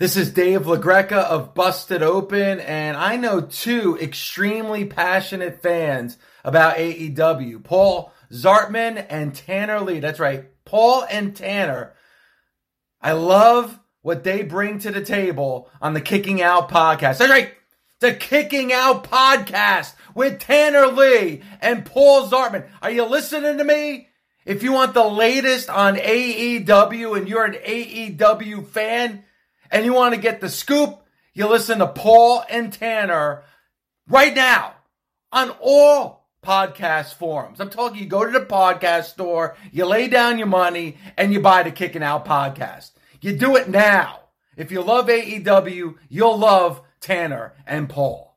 This is Dave LaGreca of Busted Open, and I know two extremely passionate fans about AEW Paul Zartman and Tanner Lee. That's right, Paul and Tanner. I love what they bring to the table on the Kicking Out podcast. That's right, the Kicking Out podcast with Tanner Lee and Paul Zartman. Are you listening to me? If you want the latest on AEW and you're an AEW fan, and you want to get the scoop, you listen to Paul and Tanner right now on all podcast forums. I'm talking you go to the podcast store, you lay down your money, and you buy the Kicking Out podcast. You do it now. If you love AEW, you'll love Tanner and Paul.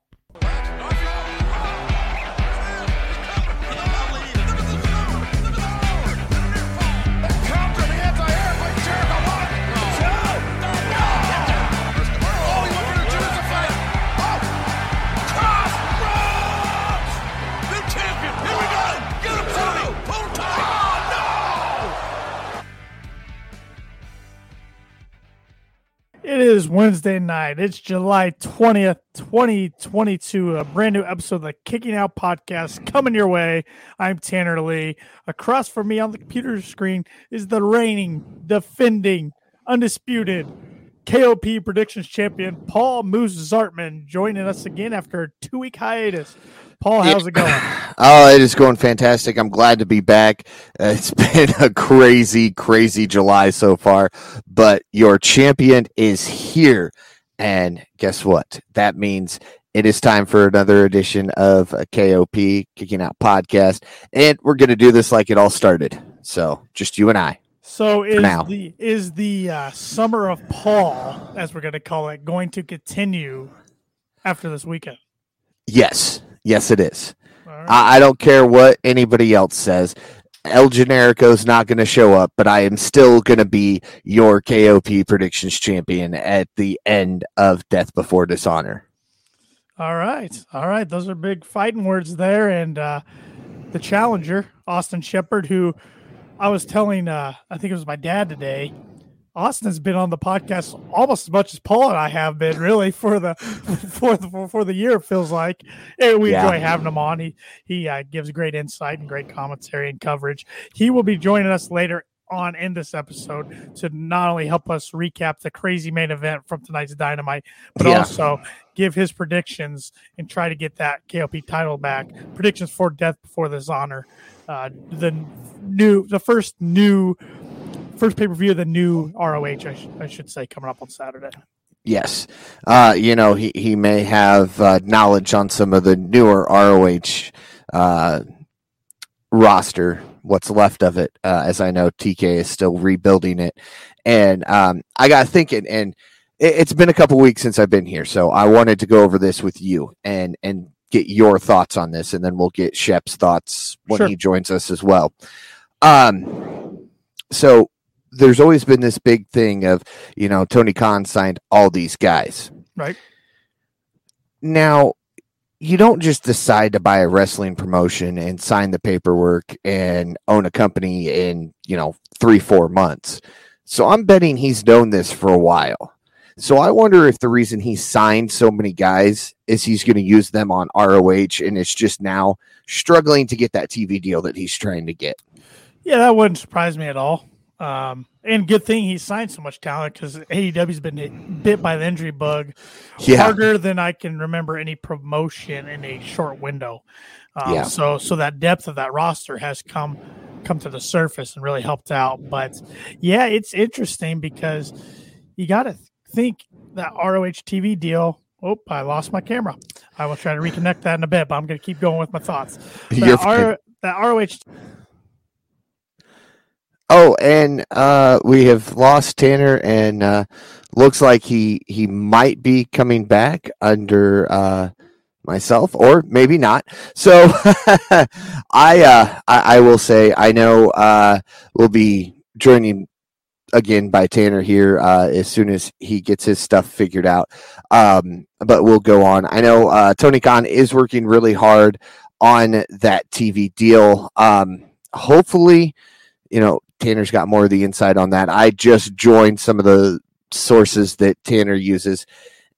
Is Wednesday night. It's July 20th, 2022. A brand new episode of the Kicking Out podcast coming your way. I'm Tanner Lee. Across from me on the computer screen is the reigning, defending, undisputed KOP predictions champion, Paul Moose Zartman, joining us again after a two week hiatus. Paul, how's it going? Oh, it is going fantastic. I'm glad to be back. Uh, it's been a crazy, crazy July so far, but your champion is here. And guess what? That means it is time for another edition of a KOP Kicking Out podcast. And we're going to do this like it all started. So just you and I. So is now. the is the uh, summer of Paul, as we're going to call it, going to continue after this weekend? Yes. Yes, it is. Right. I, I don't care what anybody else says. El Generico's not going to show up, but I am still going to be your KOP predictions champion at the end of Death Before Dishonor. All right. All right. Those are big fighting words there. And uh, the challenger, Austin Shepard, who I was telling, uh, I think it was my dad today. Austin has been on the podcast almost as much as Paul and I have been, really, for the for the for the year. It feels like and we Yeah. enjoy having him on. He he uh, gives great insight and great commentary and coverage. He will be joining us later on in this episode to not only help us recap the crazy main event from tonight's Dynamite, but Yeah. also give his predictions and try to get that KOP title back. Predictions for Death Before Dishonor, uh, the new, the first new, first pay per view of the new ROH, I, sh- I should say, coming up on Saturday. Yes. Uh, you know, he, he may have uh, knowledge on some of the newer ROH uh, roster, what's left of it, uh, as I know TK is still rebuilding it. And um, I got thinking, and it, it's been a couple weeks since I've been here, so I wanted to go over this with you and and get your thoughts on this, and then we'll get Shep's thoughts when Sure. he joins us as well. Um, so there's always been this big thing of, you know, Tony Khan signed all these guys. Right. Now, you don't just decide to buy a wrestling promotion and sign the paperwork and own a company in, you know, three, four months. So I'm betting he's known this for a while. So I wonder if the reason he signed so many guys is he's going to use them on ROH and it's just now struggling to get that TV deal that he's trying to get. Yeah, that wouldn't surprise me at all. Um, and good thing he signed so much talent because AEW's been hit, bit by the injury bug Yeah. harder than I can remember any promotion in a short window. Um, Yeah. So, so that depth of that roster has come come to the surface and really helped out. But yeah, it's interesting because you got to think that ROH TV deal. Oh, I lost my camera. I will try to reconnect that in a bit, but I'm going to keep going with my thoughts. That, R, that ROH Oh, and uh, we have lost Tanner, and uh, looks like he he might be coming back under uh, myself, or maybe not. So I, uh, I I will say I know uh, we'll be joining again by Tanner here uh, as soon as he gets his stuff figured out. Um, but we'll go on. I know Tony Khan is working really hard on that TV deal. Um, hopefully, you know Tanner's got more of the insight on that. I just joined some of the sources that Tanner uses,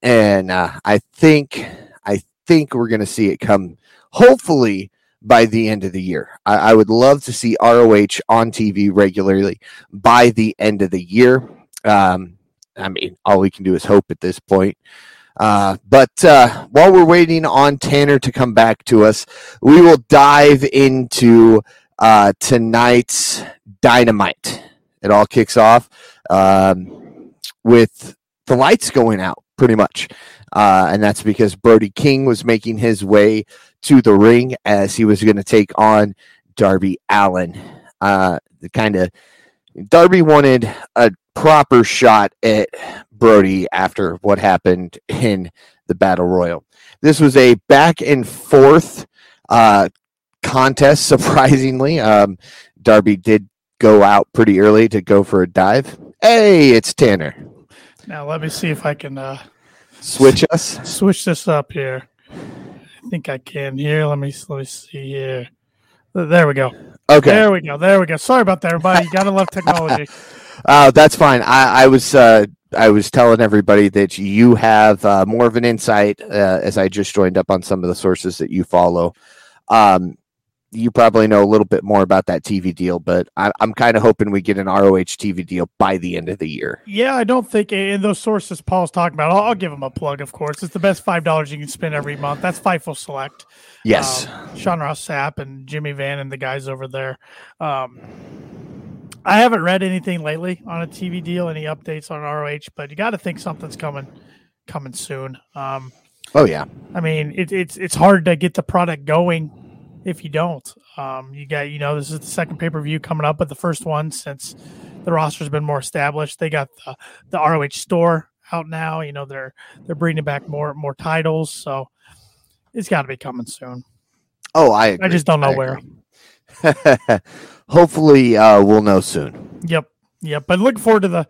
and uh, I think I think we're going to see it come. Hopefully by the end of the year. I, I, would love to see ROH on TV regularly by the end of the year. Um, I mean, all we can do is hope at this point. Uh, but uh, while we're waiting on Tanner to come back to us, we will dive into uh, tonight's Dynamite. It all kicks off um, with the lights going out, pretty much. Uh, and that's because Brody King was making his way to the ring as he was going to take on Darby Allin. Uh, the kind of Darby wanted a proper shot at Brody after what happened in the Battle Royal. This was a back and forth uh, contest, surprisingly. Um, Darby did go out pretty early to go for a dive. Hey, it's Tanner. Now, let me see if I can uh, switch us. Switch this up here. I think I can here. Let me let me see here. There we go. Okay. There we go. There we go. Sorry about that, everybody. You gotta love technology. uh, that's fine. I, I was uh, I was telling everybody that you have uh, more of an insight uh, as I just joined up on some of the sources that you follow. Um, you probably know a little bit more about that TV deal, but I, am kind of hoping we get an ROH TV deal by the end of the year. Yeah, I don't think in those sources Paul's talking about. I'll, I'll give him a plug, of course. It's the best five dollars you can spend every month. That's Fightful Select. Yes, um, Sean Ross Sapp and Jimmy Van and the guys over there. Um, I haven't read anything lately on a TV deal, any updates on ROH, but you got to think something's coming, coming soon. Um, oh yeah, I mean it, it's it's hard to get the product going if you don't. Um, you got, you know, this is the second pay per view coming up, but the first one since the roster's been more established. They got the, the ROH store out now. You know, they're they're bringing back more more titles, so it's got to be coming soon. Oh, I agree. I just don't know where. Hopefully, uh, we'll know soon. Yep, yep. But looking forward to the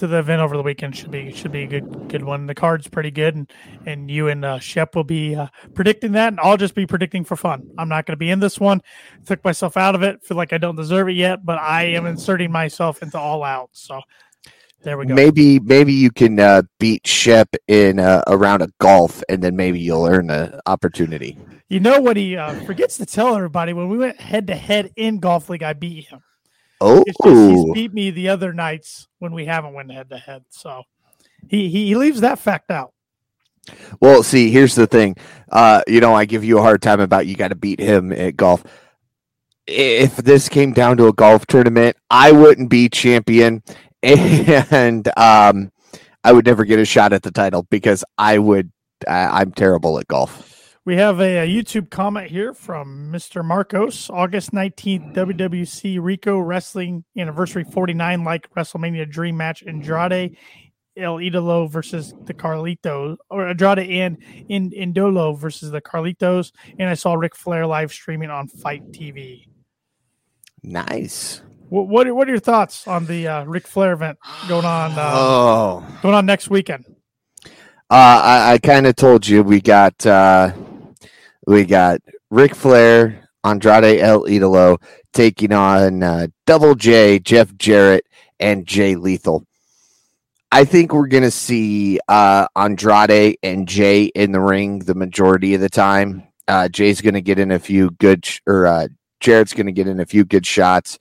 to the event over the weekend should be should be a good good one. The card's pretty good, and and you and uh, Shep will be uh, predicting that, and I'll just be predicting for fun. I'm not going to be in this one. Took myself out of it. Feel like I don't deserve it yet, but I am inserting myself into All Out. So there we go. Maybe maybe you can uh, beat Shep in uh, a round of golf, and then maybe you'll earn the opportunity. You know what he uh, forgets to tell everybody when we went head to head in golf league, I beat him. Oh, it's just he's beat me the other nights when we haven't went head to head. So he, he, he leaves that fact out. Well, see, here's the thing. Uh, you know, I give you a hard time about you got to beat him at golf. If this came down to a golf tournament, I wouldn't be champion, and um, I would never get a shot at the title because I would. I, I'm terrible at golf. We have a, a, YouTube comment here from Mr. Marcos. August 19th, WWC Rico Wrestling Anniversary 49 like WrestleMania Dream Match Andrade El Idolo versus the Carlitos, or Andrade and in Indolo versus the Carlitos. And I saw Ric Flair live streaming on FITE TV. Nice. What what, what are your thoughts on the uh, Ric Flair event going on? Uh, oh, going on next weekend. Uh, I, I kind of told you we got uh, we got Ric Flair, Andrade El Idolo taking on uh, Double J, Jeff Jarrett, and Jay Lethal. I think we're going to see uh, Andrade and Jay in the ring the majority of the time. Uh, Jay's going to get in a few good, sh- or uh, Jarrett's going to get in a few good shots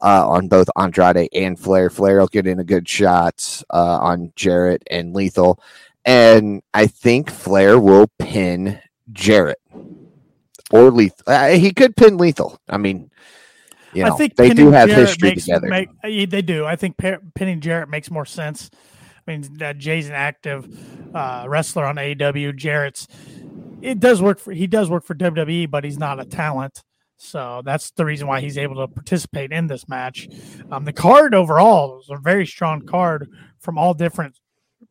uh, on both Andrade and Flair. Flair will get in a good shots uh, on Jarrett and Lethal. And I think Flair will pin Jarrett or Lethal. Uh, he could pin Lethal. I mean, you know, I think they do have Jarrett history makes, together. Make, they do. I think pinning Jarrett makes more sense. I mean, uh, Jay's an active uh, wrestler on AEW. Jarrett's it does work for he does work for WWE, but he's not a talent. So that's the reason why he's able to participate in this match. Um, the card overall is a very strong card from all different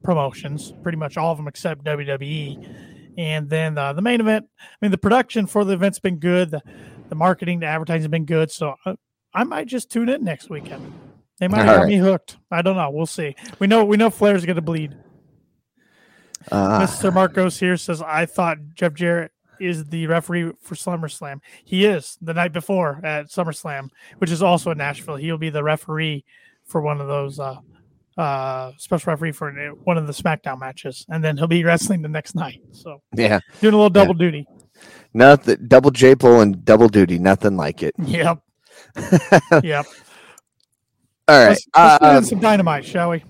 promotions, pretty much all of them except WWE. And then uh, the main event, I mean, the production for the event's been good. The, the marketing, the advertising has been good. So uh, I might just tune in next weekend. They might have right. me hooked. I don't know. We'll see. We know we know Flair's going to bleed. Uh, Mr. Marcos here says, I thought Jeff Jarrett is the referee for SummerSlam. He is the night before at SummerSlam, which is also in Nashville. He'll be the referee for one of those uh, uh, special referee for one of the SmackDown matches, and then he'll be wrestling the next night. So Yeah, doing a little double duty. nothing. Double J pull and double duty. Nothing like it. Yep. yep. All right. Let's, let's uh, some dynamite, shall we?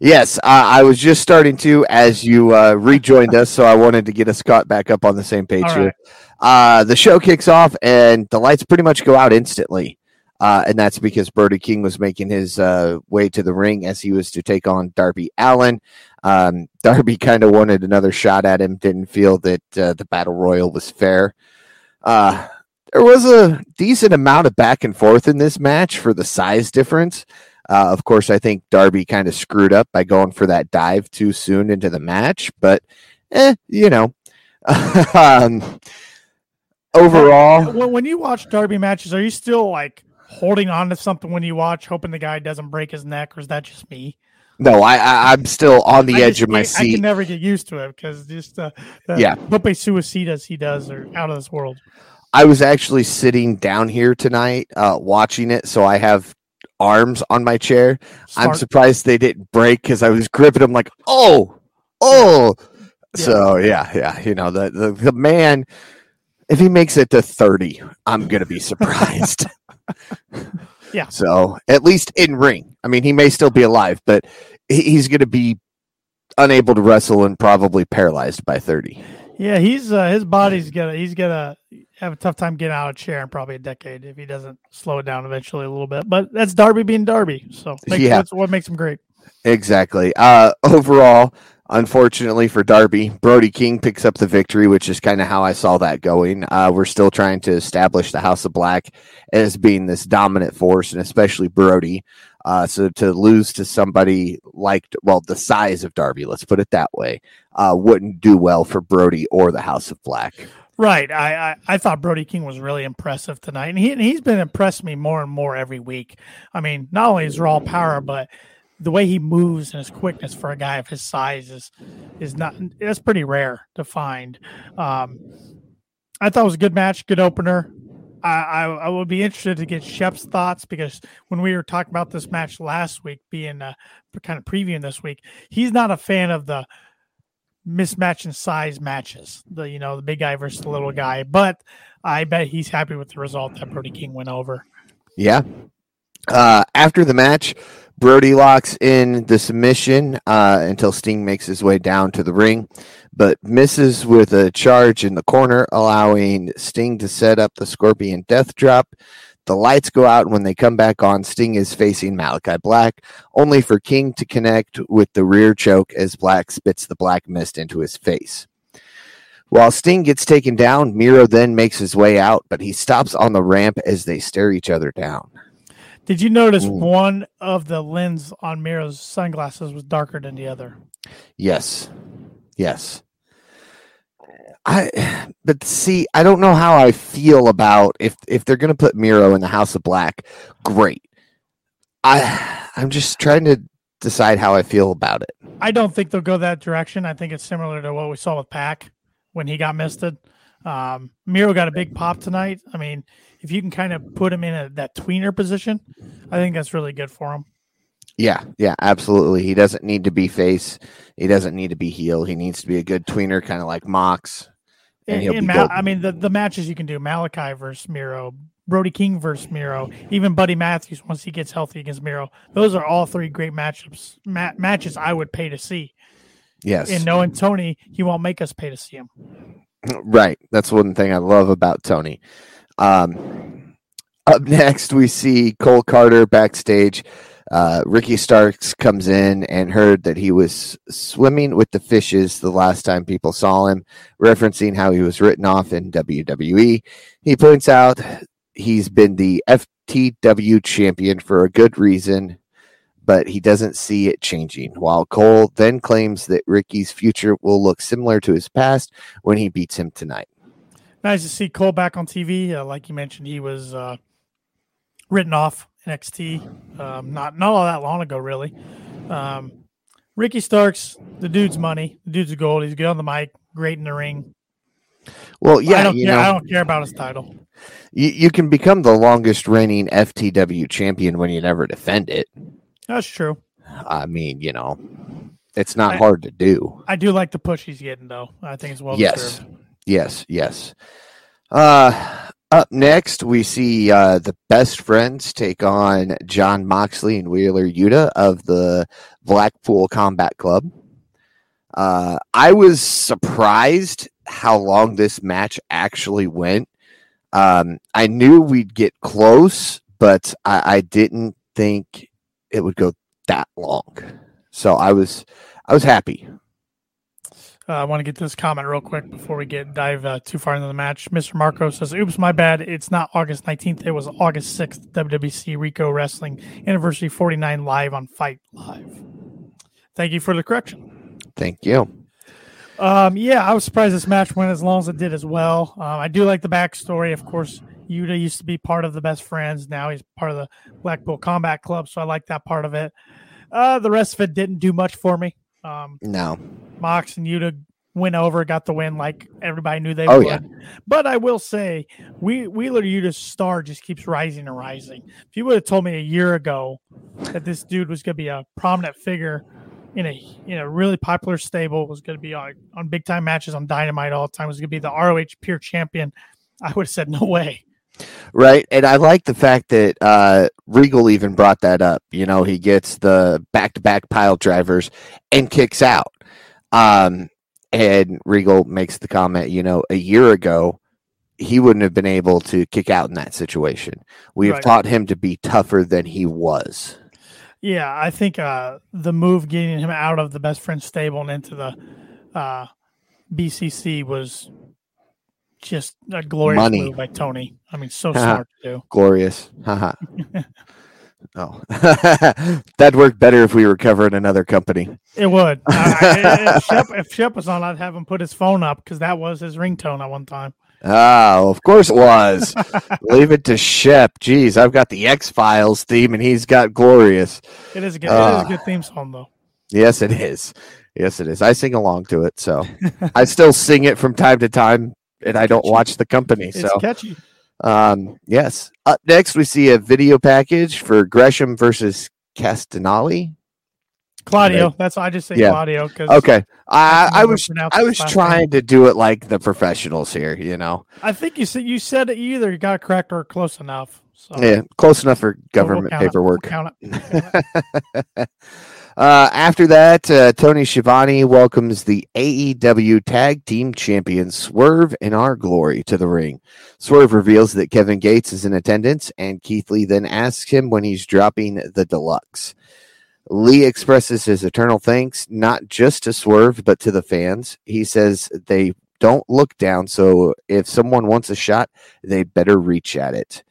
Yes, uh, I was just starting to as you uh, rejoined us, so I wanted to get us Scott back up on the same page All here. Uh, the show kicks off, and the lights pretty much go out instantly, uh, and that's because Brody King was making his uh, way to the ring as he was to take on Darby Allin. Um, Darby kind of wanted another shot at him, didn't feel that uh, the battle royal was fair. Uh, there was a decent amount of back and forth in this match for the size difference. Uh, of course, I think Darby kind of screwed up by going for that dive too soon into the match, but eh, you know. um, overall, when you watch Darby matches, are you still like holding on to something when you watch, hoping the guy doesn't break his neck, or is that just me? no, I, I I'm still on the I edge just of my can't- I can never get used to it because just uh, the Yeah. Pope Suicidas he does are out of this world. I was actually sitting down here tonight uh, watching it, so I have arms on my chair. I'm surprised they didn't break because I was gripping them like, oh, oh. So yeah, yeah, you know the, the the man. If he makes it to thirty, I'm gonna be surprised. Yeah. So at least in ring, I mean, he may still be alive, but he's gonna be unable to wrestle and probably paralyzed by thirty. Yeah, he's uh, his body's gonna he's gonna have a tough time getting out of a chair in probably a decade if he doesn't slow it down eventually a little bit. But that's Darby being Darby, so Yeah. that's what makes him great. Exactly. Uh, overall, unfortunately for Darby, Brody King picks up the victory, which is kind of how I saw that going. Uh, we're still trying to establish the House of Black as being this dominant force, and especially Brody. Uh, so to lose to somebody like, well, the size of Darby, let's put it that way, uh, wouldn't do well for Brody or the House of Black. Right. I, I I thought Brody King was really impressive tonight, and he and he's been impressed me more and more every week. I mean, not only his raw power, but the way he moves and his quickness for a guy of his size is is not that's pretty rare to find. Um, I thought it was a good match, good opener. I, I, I would be interested to get Shep's thoughts because when we were talking about this match last week, being uh, kind of previewing this week, he's not a fan of the mismatch in size matches. The you know the big guy versus the little guy, but I bet he's happy with the result that Brody King went over. Yeah. Uh, after the match, Brody locks in the submission uh, until Sting makes his way down to the ring, but misses with a charge in the corner, allowing Sting to set up the Scorpion Death Drop. The lights go out, and when they come back on, Sting is facing Malachi Black, only for King to connect with the rear choke as Black spits the black mist into his face. While Sting gets taken down, Miro then makes his way out, but he stops on the ramp as they stare each other down. Did you notice Ooh. one of the lens on Miro's sunglasses was darker than the other? Yes. Yes. I but see, I don't know how I feel about if if they're gonna put Miro in the House of Black, great. I I'm just trying to decide how I feel about it. I don't think they'll go that direction. I think it's similar to what we saw with Pac when he got misted. Um, Miro got a big pop tonight. I mean, if you can kind of put him in a, that tweener position, I think that's really good for him. Yeah, yeah, absolutely. He doesn't need to be face. He doesn't need to be heel. He needs to be a good tweener, kind of like Mox. And And, he'll and be Ma-. I mean, the, the matches you can do Malachi versus Miro, Brody King versus Miro, even Buddy Matthews once he gets healthy against Miro. Those are all three great matchups, ma- matches I would pay to see. Yes. And knowing Tony, he won't make us pay to see him. Right. That's one thing I love about Tony. Um, up next, we see Cole Karter backstage. Uh, Ricky Starks comes in and heard that he was swimming with the fishes the last time people saw him, referencing how he was written off in WWE. He points out he's been the FTW champion for a good reason, but he doesn't see it changing. While Cole then claims that Ricky's future will look similar to his past when he beats him tonight. Nice to see Cole back on TV. Uh, like you mentioned, he was uh, written off NXT um, not not all that long ago, really. Um, Ricky Starks, the dude's money, the dude's gold. He's good on the mic, great in the ring. Well, yeah, I don't you care. know, I don't care about his title. you, you can become the longest reigning FTW champion when you never defend it. That's true. I mean, you know, it's not I- hard to do. I do like the push he's getting though. I think it's well yes, deserved. Yes, yes. Uh, up next, we see uh, the best friends take on Jon Moxley and Wheeler Yuta of the Blackpool Combat Club. Uh, I was surprised how long this match actually went. Um, I knew we'd get close, but I, I didn't think it would go that long. So I was, I was happy. Uh, I want to get this comment real quick before we get dive uh, too far into the match. Mr. Marco says, "Oops, my bad. It's not August 19th. It was August 6th. WWC Rico Wrestling Anniversary 49 live on Fight Live." Thank you for the correction. Thank you. Um, yeah, I was surprised this match went as long as it did as well. Um, I do like the backstory. Of course, Yuta used to be part of the best friends. Now he's part of the Blackpool Combat Club, so I like that part of it. Uh, the rest of it didn't do much for me. Um, No. Mox and Yuta went over, got the win like everybody knew they Oh, would. yeah. But I will say, we Wheeler Yuta's star just keeps rising and rising. If you would have told me a year ago that this dude was going to be a prominent figure in a in a really popular stable, was going to be on, on big time matches on Dynamite all the time, was going to be the ROH Pure Champion, I would have said no way. Right. And I like the fact that uh, Regal even brought that up. You know, he gets the back to back pile drivers and kicks out. Um, and Regal makes the comment, you know, a year ago, he wouldn't have been able to kick out in that situation. We have Right. taught him to be tougher than he was. Yeah, I think uh, the move getting him out of the best friend stable and into the uh, BCC was just a glorious Money. move by Tony. I mean, so smart to do. Glorious. Haha. oh, that'd work better if we were covering another company. It would. Uh, I- if, Shep, if Shep was on, I'd have him put his phone up because that was his ringtone at one time. Oh, of course it was. Leave it to Shep. Jeez, I've got the X Files theme, and he's got Glorious. It is a good. it Ah. is a good theme song though. Yes, it is. Yes, it is. I sing along to it, so I still sing it from time to time, and I don't watch the company. It's So, catchy. um, yes. Up next, we see a video package for Gresham versus Castanali. Claudio. Right. That's I just say Yeah. Claudio because Okay, I, I was I was trying to do it like the professionals here. You know, I think you said you said it either you got it correct or close enough. So yeah, close enough for we'll- we'll government count it. paperwork. We'll count it. uh, after that, uh, Tony Schiavone welcomes the AEW Tag Team Champions Swerve and Our Glory to the ring. Swerve reveals that Kevin Gates is in attendance, and Keith Lee then asks him when he's dropping the deluxe. Lee expresses his eternal thanks not just to Swerve but to the fans. He says they don't look down, so if someone wants a shot, they better reach at it.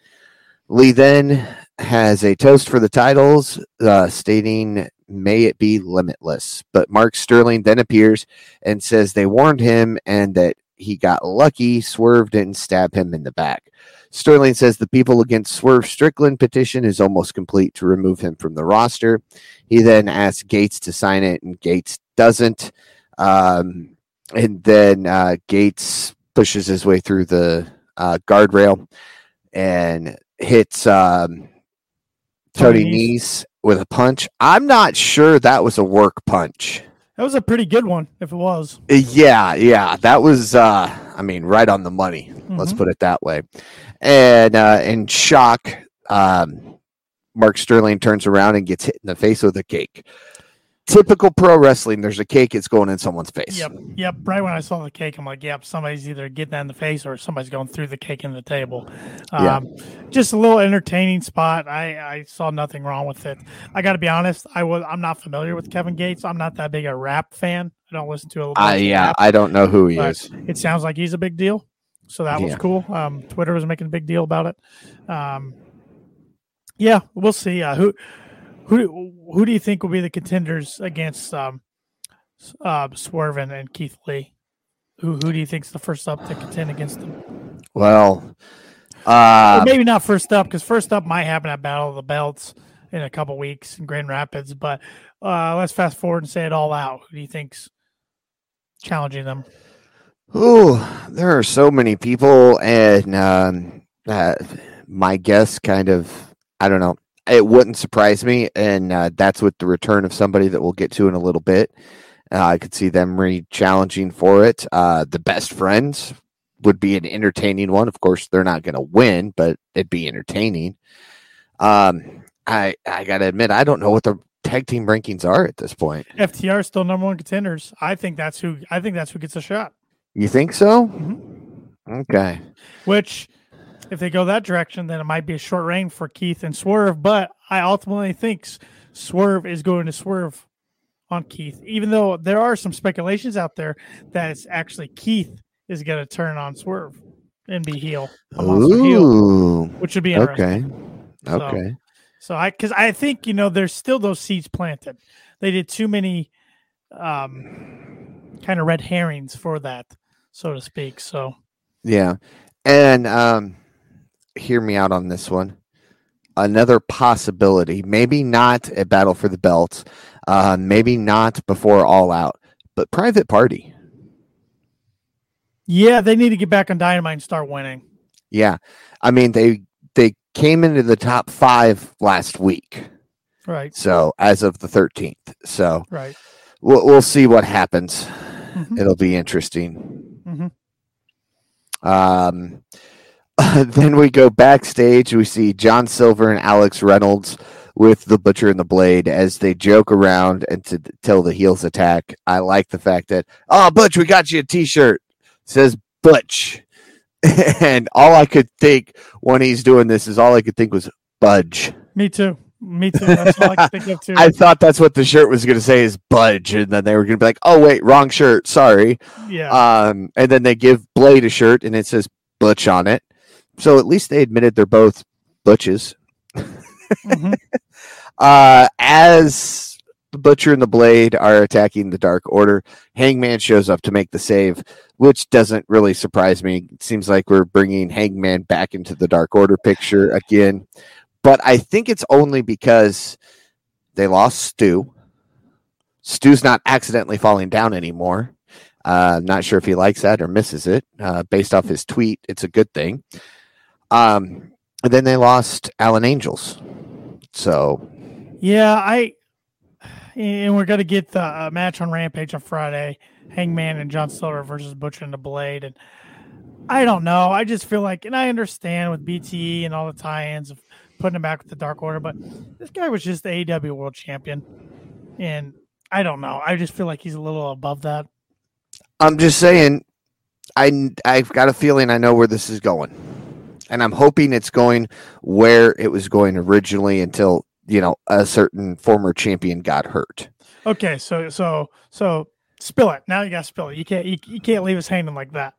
Lee then has a toast for the titles, uh, stating, May it be limitless. But Mark Sterling then appears and says they warned him and that he got lucky, Swerve didn't stab him in the back. Sterling says the people against Swerve Strickland petition is almost complete to remove him from the roster. He then asks Gates to sign it, and Gates doesn't. Um, and then uh, Gates pushes his way through the uh, guardrail and hits um, Tony Nese with a punch. I'm not sure that was a work punch. That was a pretty good one, if it was. Uh, Yeah, yeah, that was. uh I mean, right on the money. Let's Mhm. put it that way. And uh, in shock, um, Mark Sterling turns around and gets hit in the face with a cake. Typical pro wrestling. There's a cake. It's going in someone's face. Yep, yep. Right when I saw the cake, I'm like, yep, somebody's either getting that in the face or somebody's going through the cake in the table. Yeah. Um, Just a little entertaining spot. I, I saw nothing wrong with it. I got to be honest. I was I'm not familiar with Kevin Gates. I'm not that big a rap fan. I don't listen to a Uh, yeah, rap, I don't know who he is. It sounds like he's a big deal. So that was Yeah. cool. Um, Twitter was making a big deal about it. Um, yeah, we'll see. Uh, who who who do you think will be the contenders against um, uh, Swerve and, and Keith Lee? Who who do you think's the first up to contend against them? Well, Or uh, maybe not first up because first up might happen at Battle of the Belts in a couple weeks in Grand Rapids. But uh, let's fast forward and say it all out. Who do you think's challenging them? Oh, there are so many people, and um, uh, my guess kind of. I don't know. It wouldn't surprise me, and uh, that's with the return of somebody that we'll get to in a little bit. Uh, I could see them re challenging for it. Uh, the best friends would be an entertaining one. Of course, they're not going to win, but it'd be entertaining. Um, I I gotta admit, I don't know what the tag team rankings are at this point. FTR is still number one contenders. I think that's who. I think that's who gets a shot. You think so? Mm-hmm. Okay. Which, if they go that direction, then it might be a short reign for Keith and Swerve. But I ultimately think Swerve is going to swerve on Keith, even though there are some speculations out there that it's actually Keith is going to turn on Swerve and be heel, monster heel, which would be. Okay. So- Okay. So I, because I think you know, there's still those seeds planted. They did too many, um, kind of red herrings for that, so to speak. So Yeah. And um hear me out on this one. Another possibility, maybe not a battle for the belts, uh, maybe not before all out, but private party. yeah, they need to get back on Dynamite and start winning. Yeah. I mean they they came into the top five last week. Right, So as of the thirteenth. So right. we'll we'll see what happens. Mhm. It'll be interesting. Mhm. Um, then we go backstage. We see John Silver and Alex Reynolds with the Butcher and the Blade as they joke around and to, until the heels attack. I like the fact that, oh, Butch, we got you a t shirt. Says Butch. and all I could think when he's doing this is all I could think was Budge. Me too. Me too. That's all I can think of too. I thought that's what the shirt was going to say is Budge. And then they were going to be like, oh, wait, wrong shirt. Sorry. yeah, Um, and then they give Blade a shirt and it says Butch on it. So at least they admitted they're both Butches. Mhm. Uh, as the Butcher and the Blade are attacking the Dark Order, Hangman shows up to make the save, which doesn't really surprise me. It seems like we're bringing Hangman back into the Dark Order picture again. But I think it's only because they lost Stu. Stu's not accidentally falling down anymore. Uh, not sure if he likes that or misses it. Uh, based off his tweet, it's a good thing. Um, and then they lost Alan Angels. So yeah. I and we're gonna get the uh, match on Rampage on Friday. Hangman and John Silver versus Butcher and the Blade, and I don't know. I just feel like, and I understand with BTE and all the tie-ins of putting him back with the Dark Order, but this guy was just the AEW World Champion, and I don't know. I just feel like he's a little above that. I'm just saying, I I've got a feeling I know where this is going, and I'm hoping it's going where it was going originally until you know a certain former champion got hurt. Okay, so so so spill it. Now you got to spill it. You can't you, you can't leave us hanging like that.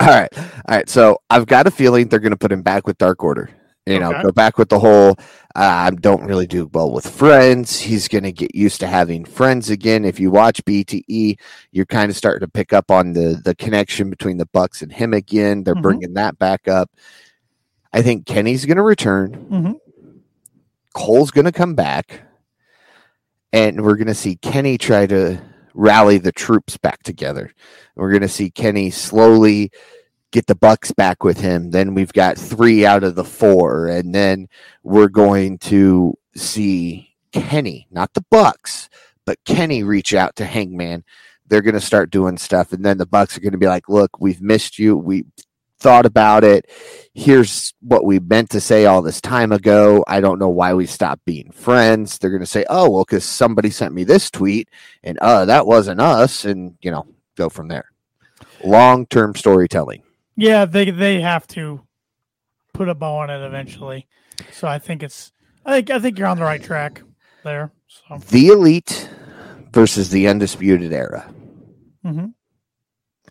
All right, all right. So I've got a feeling they're going to put him back with Dark Order. You know, Okay. go back with the whole. Uh, I don't really do well with friends. He's going to get used to having friends again. If you watch BTE, you're kind of starting to pick up on the the connection between the Bucks and him again. They're Mhm. bringing that back up. I think Kenny's going to return. Mhm. Cole's going to come back, and we're going to see Kenny try to rally the troops back together. We're going to see Kenny slowly get the Bucks back with him. Then we've got three out of the four, and then we're going to see Kenny, not the Bucks, but Kenny reach out to Hangman. They're going to start doing stuff, and then the Bucks are going to be like, "Look, we've missed you. We thought about it. Here's what we meant to say all this time ago. I don't know why we stopped being friends." They're going to say, "Oh, well, because somebody sent me this tweet, and uh, that wasn't us," and you know, go from there. Long term storytelling. Yeah, they they have to put a bow on it eventually. So I think it's I think I think you're on the right track there. So The elite versus the undisputed era. mhm.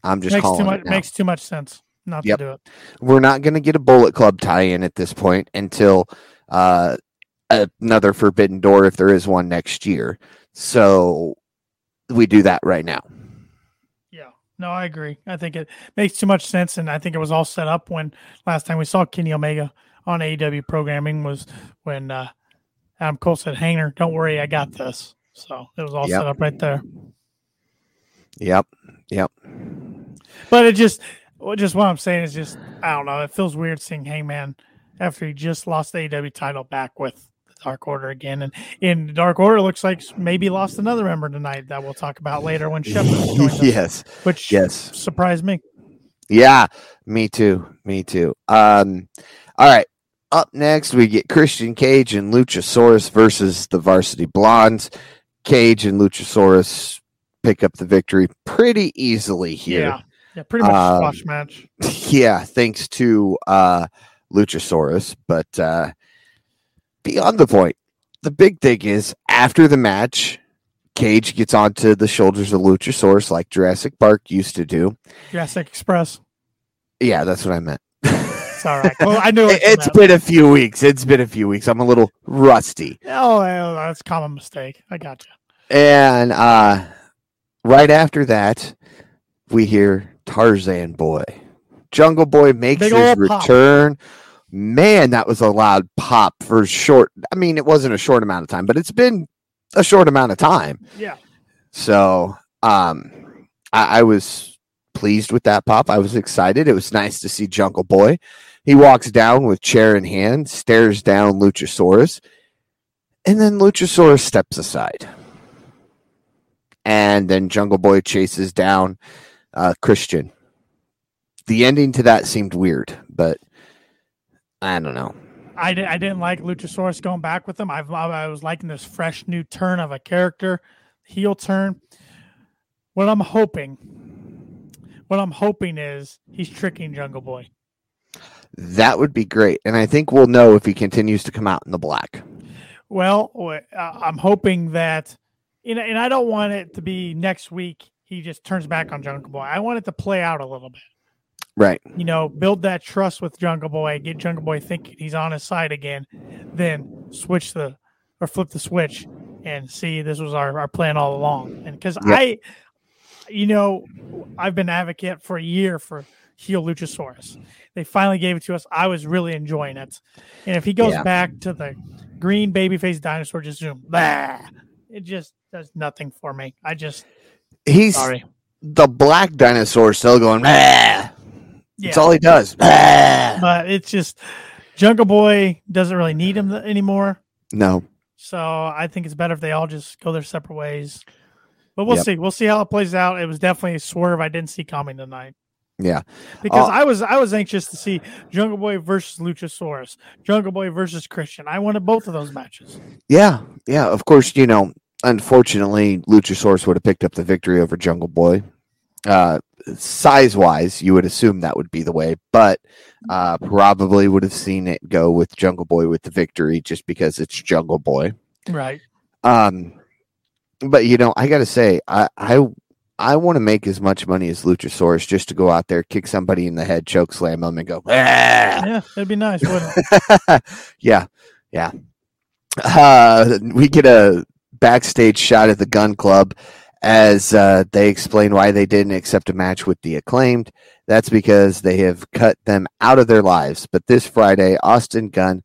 I'm just makes calling too much makes too much sense not Yep. to do it. We're not going to get a Bullet Club tie-in at this point until uh, another Forbidden Door, if there is one next year. So we do that right now. Yeah. No, I agree. I think it makes too much sense and I think it was all set up when last time we saw Kenny Omega on AEW programming was when uh Adam Cole said, Hanger, don't worry, I got this. So it was all Yep. set up right there. Yep. Yep. But it just, well, just what I'm saying is just, I don't know. It feels weird seeing Hangman after he just lost the AEW title back with the Dark Order again. And in Dark Order, looks like maybe lost another member tonight that we'll talk about later when Shepard yes, which yes. surprised me. Yeah, me too. Me too. Um, all right. Up next, we get Christian Cage and Luchasaurus versus the Varsity Blondes. Cage and Luchasaurus pick up the victory pretty easily here. Yeah, yeah, pretty much Um, squash match. yeah, thanks to uh Luchasaurus. But uh beyond the point, the big thing is after the match, Cage gets onto the shoulders of Luchasaurus like Jurassic Park used to do. Jurassic Express. Yeah, that's what I meant. It's all right. Well, I knew It- you been a few weeks. It's been a few weeks. I'm a little rusty. Oh, that's a common mistake. I got you. And uh right after that, we hear Tarzan Boy. Jungle Boy makes Big his ol' pop. return. Man, that was a loud pop for short. I mean, it wasn't a short amount of time, but it's been a short amount of time. Yeah. So um I, I was pleased with that pop. I was excited. It was nice to see Jungle Boy. He walks down with chair in hand, stares down Luchasaurus, and then Luchasaurus steps aside. And then Jungle Boy chases down uh, Christian. The ending to that seemed weird, but I don't know. I, di- I didn't like Luchasaurus going back with him. I've, I was liking this fresh new turn of a character, heel turn. What I'm hoping, what I'm hoping is he's tricking Jungle Boy. That would be great. And I think we'll know if he continues to come out in the black. Well, uh, I'm hoping that, and I don't want it to be next week. He just turns back on Jungle Boy. I want it to play out a little bit. Right. You know, build that trust with Jungle Boy, get Jungle Boy thinking he's on his side again, then switch the or flip the switch and see this was our, our plan all along. And because Yep. I, you know, I've been advocate for a year for heel Luchasaurus. They finally gave it to us. I was really enjoying it. And if he goes Yeah. back to the green babyface dinosaur, just zoom, blah, it just does nothing for me. I just He's sorry. the black dinosaur still going, "Bah." That's all he does. But it's just Jungle Boy doesn't really need him anymore. No. So I think it's better if they all just go their separate ways. But we'll Yep. see. We'll see how it plays out. It was definitely a swerve I didn't see coming tonight Yeah. because Oh. I was I was anxious to see Jungle Boy versus Luchasaurus, Jungle Boy versus Christian. I wanted both of those matches. Yeah. Yeah. Of course, you know, unfortunately, Luchasaurus would have picked up the victory over Jungle Boy. Uh, size wise, you would assume that would be the way, but uh, probably would have seen it go with Jungle Boy with the victory just because it's Jungle Boy. Right. Um, but you know, I got to say, I I I want to make as much money as Luchasaurus just to go out there, kick somebody in the head, choke slam them, and go. "Ah!" Yeah, that'd be nice, wouldn't it? yeah, yeah. Uh, we get a backstage shot at the Gun Club as uh, they explain why they didn't accept a match with the acclaimed. That's because they have cut them out of their lives. But this Friday, Austin Gunn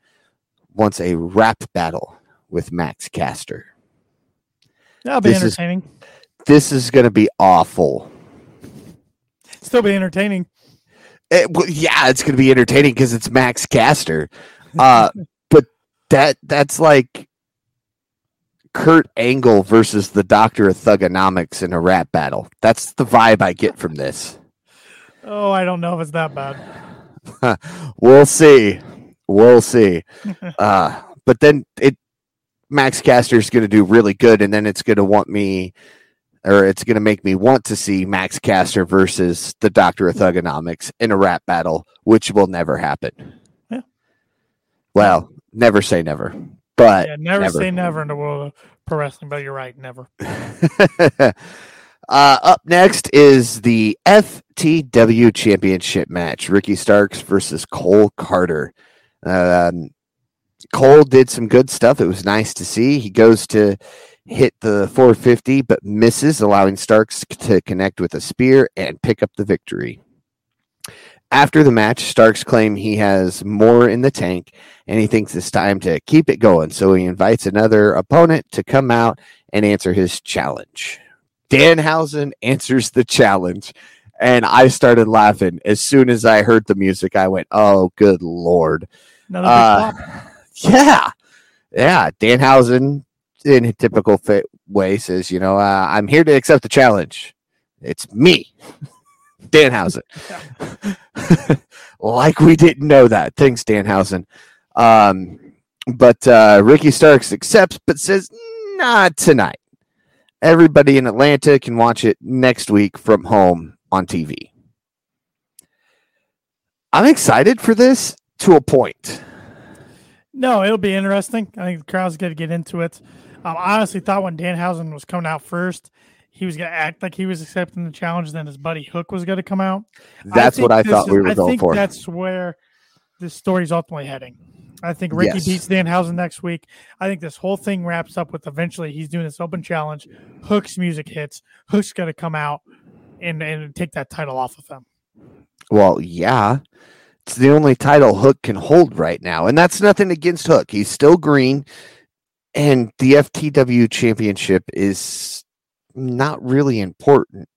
wants a rap battle with Max Caster. That'll be This is- entertaining. This is going to be awful. Still be entertaining. It- well, yeah, it's going to be entertaining because it's Max Caster. Uh, but that that's like Kurt Angle versus the Doctor of Thuganomics in a rap battle. That's the vibe I get from this. Oh, I don't know if it's that bad. We'll see. We'll see. Uh, but then it Max Caster is going to do really good, and then it's going to want me, or it's going to make me want to see Max Caster versus the Doctor of Thuganomics in a rap battle, which will never happen. Yeah. Well, never say never, but yeah, never, never. say never in the world of pro wrestling, but you're right, never. uh, up next is the FTW Championship match: Ricky Starks versus Cole Karter. Um, Cole did some good stuff. It was nice to see. He goes to hit the 450, but misses, allowing Starks to connect with a spear and pick up the victory. After the match, Starks claim he has more in the tank and he thinks it's time to keep it going. So he invites another opponent to come out and answer his challenge. Danhausen answers the challenge. And I started laughing as soon as I heard the music. I went, "Oh, good lord!" Uh, yeah, yeah, Danhausen in a typical fit way says, you know, uh, I'm here to accept the challenge. It's me, Danhausen. like we didn't know that. Thanks, Danhausen. Um, but uh, Ricky Starks accepts, but says not tonight. Everybody in Atlanta can watch it next week from home on TV. I'm excited for this to a point. No, it'll be interesting. I think the crowd's going to get into it. Um, I honestly thought when Danhausen was coming out first, he was going to act like he was accepting the challenge. Then his buddy Hook was going to come out. That's I what I thought is, we were I going for. That's where this story's ultimately heading. I think Ricky Yes. beats Danhausen next week. I think this whole thing wraps up with eventually he's doing this open challenge. Hook's music hits. Hook's going to come out and, and take that title off of him. Well, yeah. It's the only title Hook can hold right now. And that's nothing against Hook. He's still green. And the FTW championship is not really important.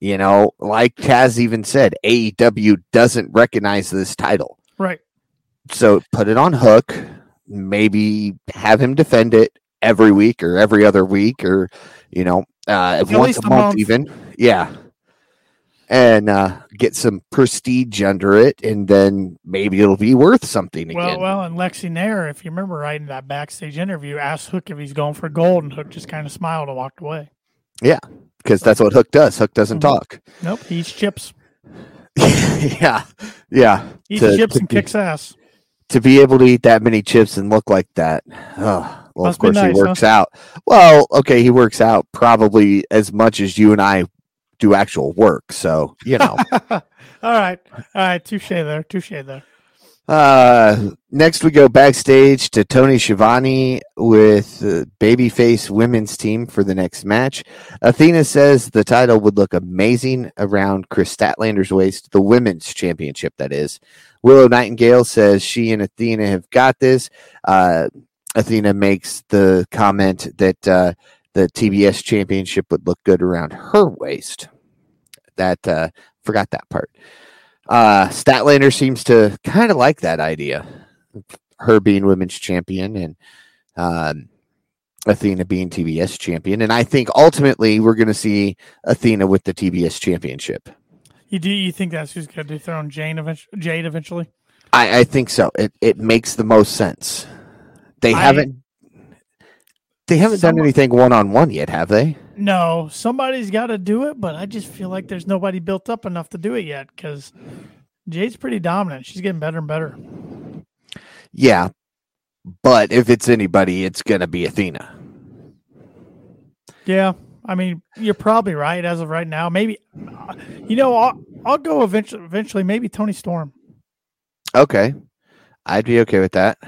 You know, like Taz even said, AEW doesn't recognize this title. Right. So put it on Hook. Maybe have him defend it every week or every other week or, you know, uh, At once a a month, month. even. Yeah. And uh, get some prestige under it, and then maybe it'll be worth something Well, again. well, and Lexy Nair, if you remember right in that backstage interview, asked Hook if he's going for gold, and Hook just kind of smiled and walked away. Yeah, because that's what Hook does. Hook doesn't Mhm. talk. Nope, he eats chips. yeah. Yeah. Eats To- chips to and be- kicks ass. to be able to eat that many chips and look like that. Oh, well, Must of course nice, he works out. Well, okay, he works out probably as much as you and I do actual work. So you know. all right, all right, touche there, touche there. Uh, next we go backstage to Tony Schiavone with the babyface women's team for the next match. Athena says the title would look amazing around Kris Statlander's waist, the women's championship, that is. Willow Nightingale says she and Athena have got this. Uh, Athena makes the comment that uh, the TBS championship would look good around her waist. That uh, forgot that part. Uh, Statlander seems to kind of like that idea, her being women's champion and um, Athena being TBS champion. And I think ultimately we're going to see Athena with the TBS championship. You do you think that's who's going to dethrone Jane eventually? Jade eventually? I, I think so. It it makes the most sense. They I- haven't they haven't done anything one on one yet, have they? No, somebody's got to do it, but I just feel like there's nobody built up enough to do it yet because Jade's pretty dominant. She's getting better and better. Yeah. But if it's anybody, it's gonna be Athena. Yeah, I mean, you're probably right as of right now. Maybe, you know, I'll, I'll go eventually. Eventually, maybe Toni Storm. Okay. I'd be okay with that.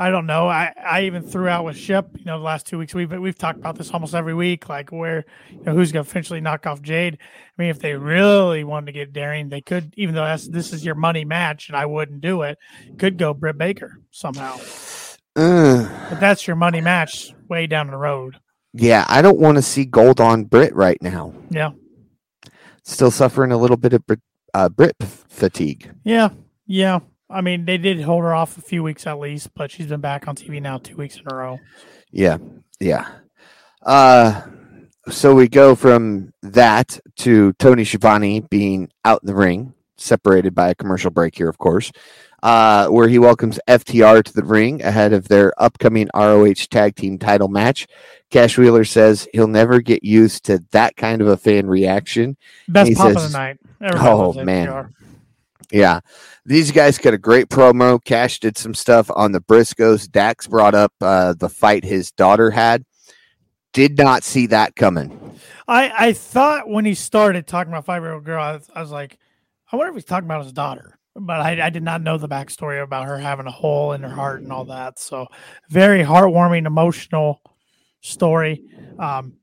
I don't know. I, I even threw out with Shep. You know, the last two weeks we've we've talked about this almost every week, like where you know who's going to eventually knock off Jade. I mean, if they really wanted to get daring, they could. Even though that's this is your money match, and I wouldn't do it, could go Britt Baker somehow. Ugh. But that's your money match way down the road. yeah, I don't want to see gold on Britt right now. Yeah, Still suffering a little bit of Britt, uh, Britt fatigue. yeah, yeah. I mean, they did hold her off a few weeks at least, but she's been back on TV now two weeks in a row. Yeah, yeah. Uh, so we go from that to Tony Schiavone being out in the ring, separated by a commercial break here, of course, uh, where he welcomes FTR to the ring ahead of their upcoming ROH Tag Team title match. Cash Wheeler says he'll never get used to that kind of a fan reaction. Best pop of the night. Everybody Oh, man. FTR. Yeah. These guys got a great promo. Cash did some stuff on the Briscoes. Dax brought up uh, the fight his daughter had. Did not see that coming. I I thought when he started talking about five year old girl, I was, I was like, I wonder if he's talking about his daughter. But I, I did not know the backstory about her having a hole in her heart and all that. So very heartwarming, emotional story. Um,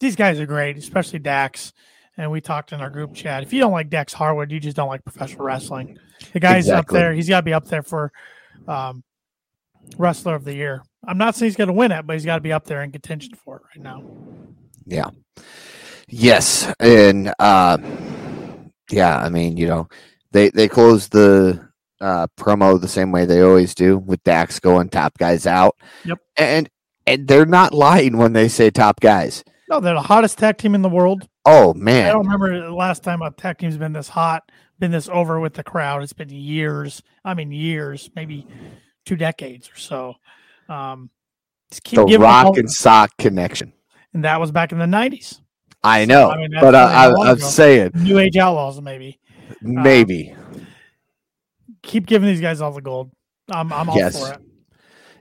these guys are great, especially Dax. And we talked in our group chat. If you don't like Dax Harwood, you just don't like professional wrestling. The guy's Exactly. up there. He's got to be up there for um, wrestler of the year. I'm not saying he's going to win it, but he's got to be up there in contention for it right now. Yeah. Yes. And uh, yeah, I mean, you know, they they closed the uh, promo the same way they always do with Dax going top guys out. Yep. And and they're not lying when they say top guys. No, they're the hottest tag team in the world. Oh man, I don't remember the last time a tech team's been this hot, been this over with the crowd. It's been years. I mean, years, maybe two decades or so. Um, The rock and sock connection. and that was back in the nineties. I know, I mean, but I, I'm saying New Age Outlaws, maybe. maybe. Keep giving these guys all the gold. I'm, I'm all Yes. for it.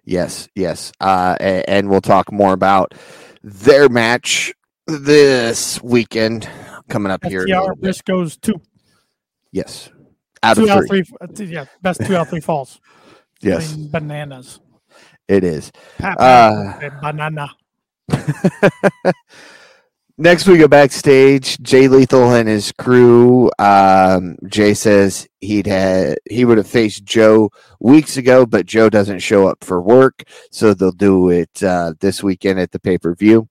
Yes, yes. Uh, a- and we'll talk more about their match this weekend coming up here. FTR. Briscoes two, Yes, out two of out three. three. uh, Yeah, best two out three falls. Yes, I mean, bananas. it is. Uh, banana. Next, we go backstage. Jay Lethal and his crew. Um, Jay says he'd had he would have faced Joe weeks ago, but Joe doesn't show up for work, so they'll do it uh, this weekend at the pay per view.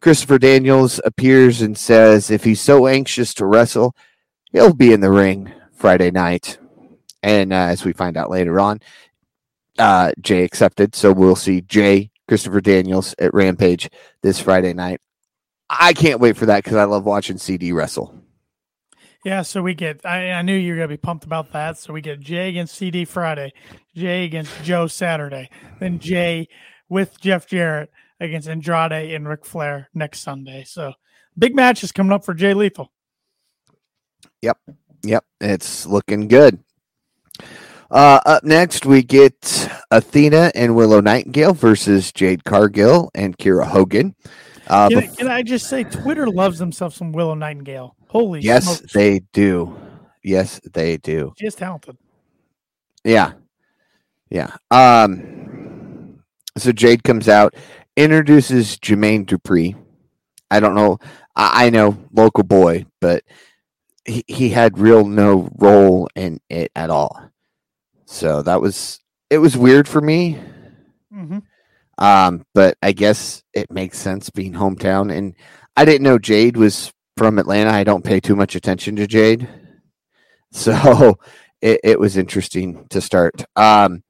Christopher Daniels appears and says if he's so anxious to wrestle, he'll be in the ring Friday night. And uh, as we find out later on, uh, Jay accepted, so we'll see Jay Christopher Daniels at Rampage this Friday night. I can't wait for that because I love watching CD wrestle. Yeah, so we get. I, I knew you were gonna be pumped about that. So we get Jay against CD Friday, Jay against Joe Saturday, then Jay with Jeff Jarrett against Andrade and Ric Flair next Sunday. So big match is coming up for Jay Lethal. Yep, Yep. it's looking good. Uh, up next, we get Athena and Willow Nightingale versus Jade Cargill and Kiera Hogan. Uh, Can, I- can I just say, Twitter loves themselves some Willow Nightingale. Holy yes, smokes. they do. Yes, they do. she is talented. Yeah. Yeah. Um so Jade comes out, introduces Jermaine Dupri. I don't know. I, I know local boy, but he, he had real no role in it at all. So that was it was weird for me. hmm Um, but I guess it makes sense being hometown. And I didn't know Jade was from Atlanta. I don't pay too much attention to Jade. So it, it was interesting to start. Um,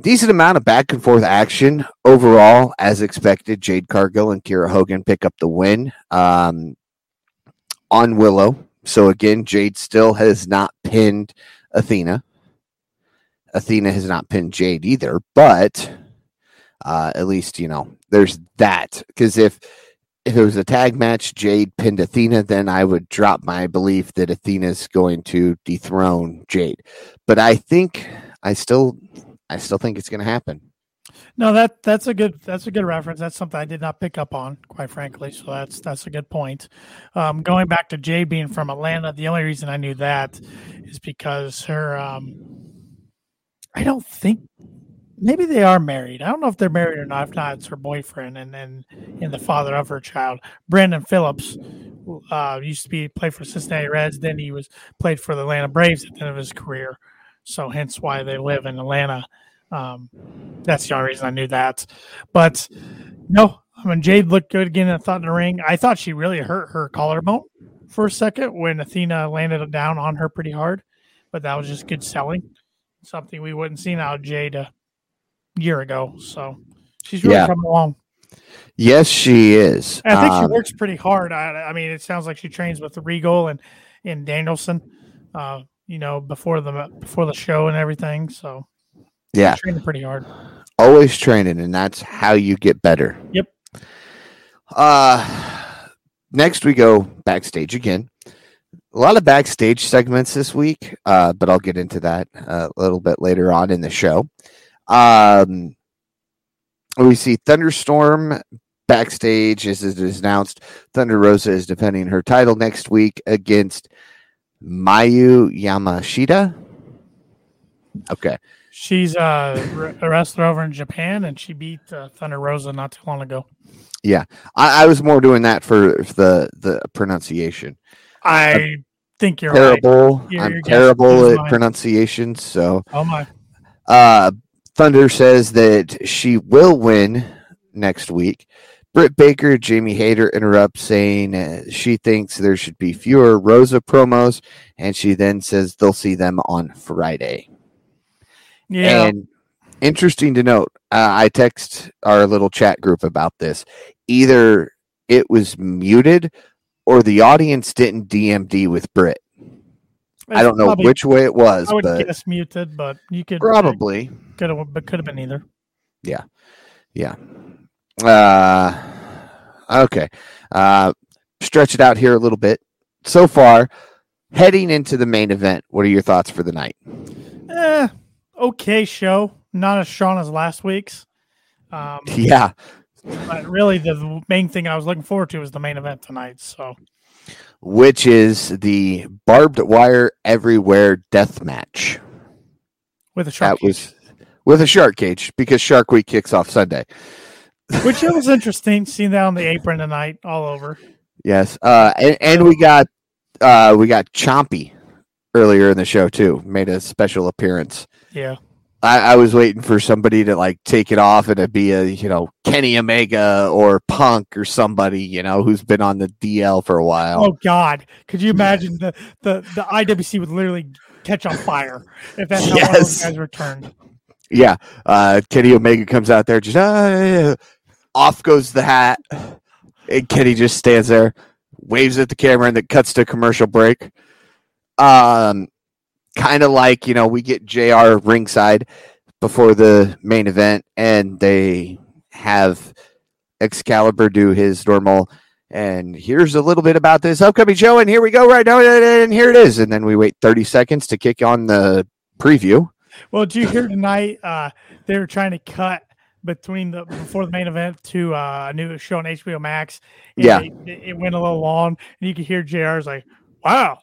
decent amount of back and forth action overall, as expected. Jade Cargill and Kiera Hogan pick up the win um, on Willow. So again, Jade still has not pinned Athena. Athena has not pinned Jade either, but uh, at least you know there's that. Because if if it was a tag match, Jade pinned Athena, then I would drop my belief that Athena's going to dethrone Jade. But I think I still I still think it's going to happen. No, that that's a good that's a good reference. That's something I did not pick up on, quite frankly. So that's that's a good point. Um, going back to Jay being from Atlanta, the only reason I knew that is because her. Um, I don't think maybe they are married. I don't know if they're married or not. If not, it's her boyfriend and then and the father of her child, Brandon Phillips. Uh, used to be played for Cincinnati Reds. Then he was played for the Atlanta Braves at the end of his career. So hence why they live in Atlanta. Um, that's the only reason I knew that. But no, I mean Jade looked good again. I thought in the ring. I thought she really hurt her collarbone for a second when Athena landed down on her pretty hard, but that was just good selling. Something we wouldn't seen out of Jade a year ago. So she's really Yeah. coming along. Yes, she is. And I think Um, she works pretty hard. I, I mean, it sounds like she trains with Regal and and Danielson. Uh, you know, before the before the show and everything. So yeah, training pretty hard. always training, and that's how you get better. Yep. Uh next we go backstage again. A lot of backstage segments this week, uh, but I'll get into that uh, a little bit later on in the show. Um, we see Thunderstorm backstage as it is announced. Thunder Rosa is defending her title next week against Mayu Yamashita. Okay. She's uh, a wrestler over in Japan, and she beat uh, Thunder Rosa not too long ago. I, I was more doing that for the the pronunciation. I think you're right. terrible. Your- I'm your guess terrible at mine. pronunciation. So Oh my! uh Thunder says that she will win next week Britt Baker, Jamie Hayter interrupts saying uh, she thinks there should be fewer Rosa promos, and she then says they'll see them on Friday. Yeah. And interesting to note, uh, I text our little chat group about this. Either it was muted or the audience didn't DMD with Britt. I don't know Probably- which way it was, I would but guess muted, but you could probably. could have, but could have been either. Yeah, yeah. Uh, okay. Uh, stretch it out here a little bit. So far, heading into the main event, what are your thoughts for the night? Eh, okay show, not as strong as last week's. Um, Yeah. but really, the main thing I was looking forward to was the main event tonight. So Which is the barbed wire everywhere death match. with a shark, That was with a shark cage because Shark Week kicks off Sunday. Which it was interesting seeing that on the apron tonight, all over. Yes. Uh, and, and we got uh, we got Chompy earlier in the show too. Made a special appearance. Yeah, I, I was waiting for somebody to like take it off and it'd be a you know Kenny Omega or Punk or somebody you know who's been on the DL for a while. Oh God! Could you imagine the the the IWC would literally catch on fire if that's how one those Yes. guys returned? Yeah, uh, Kenny Omega comes out there, just uh, off goes the hat, and Kenny just stands there, waves at the camera, and then cuts to commercial break. Um, kind of like you know we get Jr. ringside before the main event, and they have Excalibur do his normal. And here's a little bit about this upcoming show, and here we go right now, and here it is. And then we wait 30 seconds to kick on the preview. Well, did you hear tonight? Uh, they were trying to cut between the before the main event to uh, a new show on HBO Max. Yeah. it, it went a little long, and you could hear Jr's like, "Wow,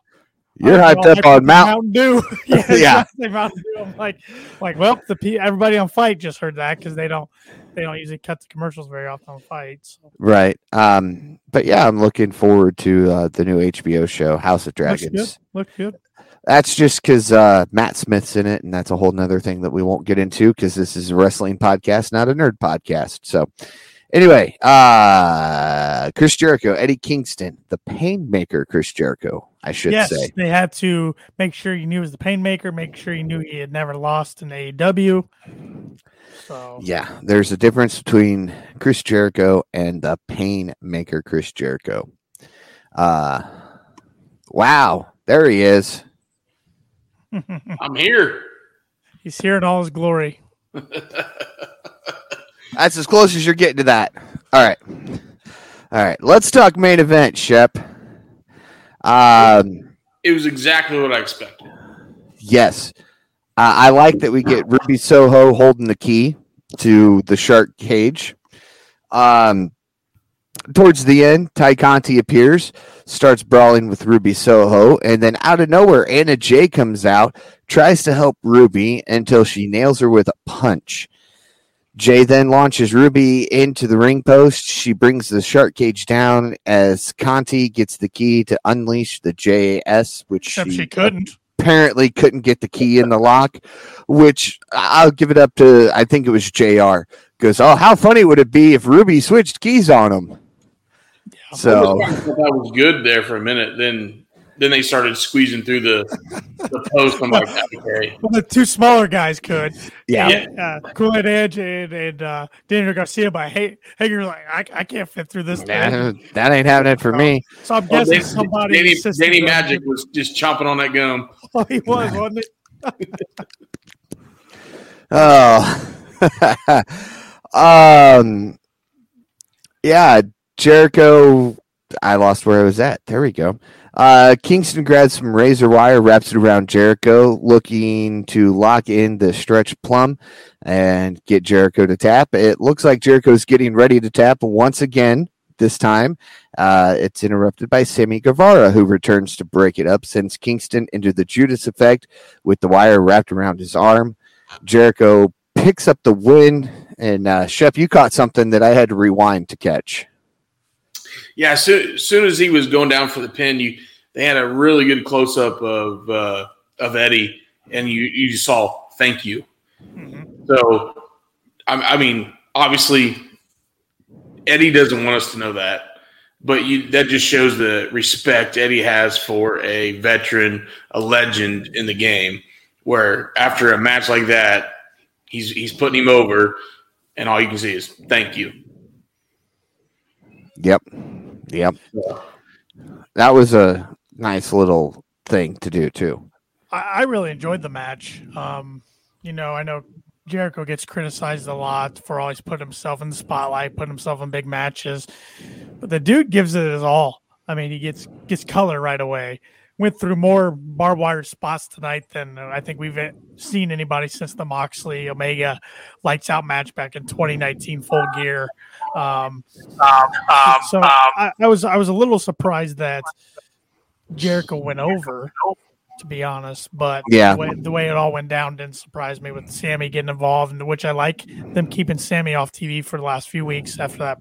You're hyped up on Mount. Mountain Dew." yeah, Yeah. Mountain Dew. I'm like, like, well, the pe- everybody on FITE just heard that because they don't they don't usually cut the commercials very often on FITE. So. Right. Um, but yeah, I'm looking forward to uh, the new HBO show, House of Looks Dragons. good. Looks good. That's just because uh, Matt Smith's in it, and that's a whole nother thing that we won't get into because this is a wrestling podcast, not a nerd podcast. So, anyway, uh, Chris Jericho, Eddie Kingston, the Painmaker, Chris Jericho, I should yes, say. they had to make sure you knew he was the Painmaker, make sure you knew he had never lost in AEW. So Yeah, there's a difference between Chris Jericho and the Painmaker, Chris Jericho. Uh, wow, there he is. I'm here. he's here in all his glory. That's as close as you're getting to that. All right. All right. Let's talk main event, Shep. Um, It was exactly what I expected. yes. Uh, I like that we get Ruby Soho holding the key to the shark cage. Um, towards the end, Tay Conti appears, starts brawling with Ruby Soho, and then out of nowhere, Anna Jay comes out, tries to help Ruby until she nails her with a punch. Jay then launches Ruby into the ring post. She brings the shark cage down as Conti gets the key to unleash the JAS, which Except she, she couldn't. apparently couldn't get the key in the lock, which I'll give it up to, I think it was JR. Goes, oh, how funny would it be if Ruby switched keys on him? So, that was good there for a minute. Then then they started squeezing through the the post. I'm like, okay. Well, the two smaller guys could. yeah. And, uh, Kool Aid Edge and, and uh, Daniel Garcia, but hey, Hager's like, I, I can't fit through this. thing. Nah, that ain't happening for me. So I'm Well, guessing Danny, somebody. Danny, insisted Danny on- Magic was just chomping on that gum. Oh, he was, wasn't it? Oh, um, yeah, Jericho. I lost where I was at. There we go. Uh, Kingston grabs some razor wire, wraps it around Jericho, looking to lock in the stretch plum and get Jericho to tap. It looks like Jericho's getting ready to tap once again. This time, uh, it's interrupted by Sammy Guevara, who returns to break it up. Sends Kingston into the Judas effect with the wire wrapped around his arm. Jericho picks up the win. And uh, Shep, you caught something that I had to rewind to catch. Yeah, as soon, as soon as he was going down for the pin, you they had a really good close up of uh, of Eddie, and you you saw thank you. Mhm. So, I, I mean, obviously, Eddie doesn't want us to know that, but you that just shows the respect Eddie has for a veteran, a legend in the game. Where after a match like that, he's he's putting him over, and all you can see is thank you. Yep. Yep. That was a nice little thing to do too. I, I really enjoyed the match. Um, you know, I know Jericho gets criticized a lot for always putting himself in the spotlight, putting himself in big matches, but the dude gives it his all. I mean, he gets gets color right away. Went through more barbed wire spots tonight than I think we've seen anybody since the Moxley Omega lights out match back in 2019 full gear. Um, Um, so I, I was I was a little surprised that Jericho went over, to be honest. But Yeah. the way, the way it all went down didn't surprise me with Sammy getting involved, and which I like them keeping Sammy off TV for the last few weeks after that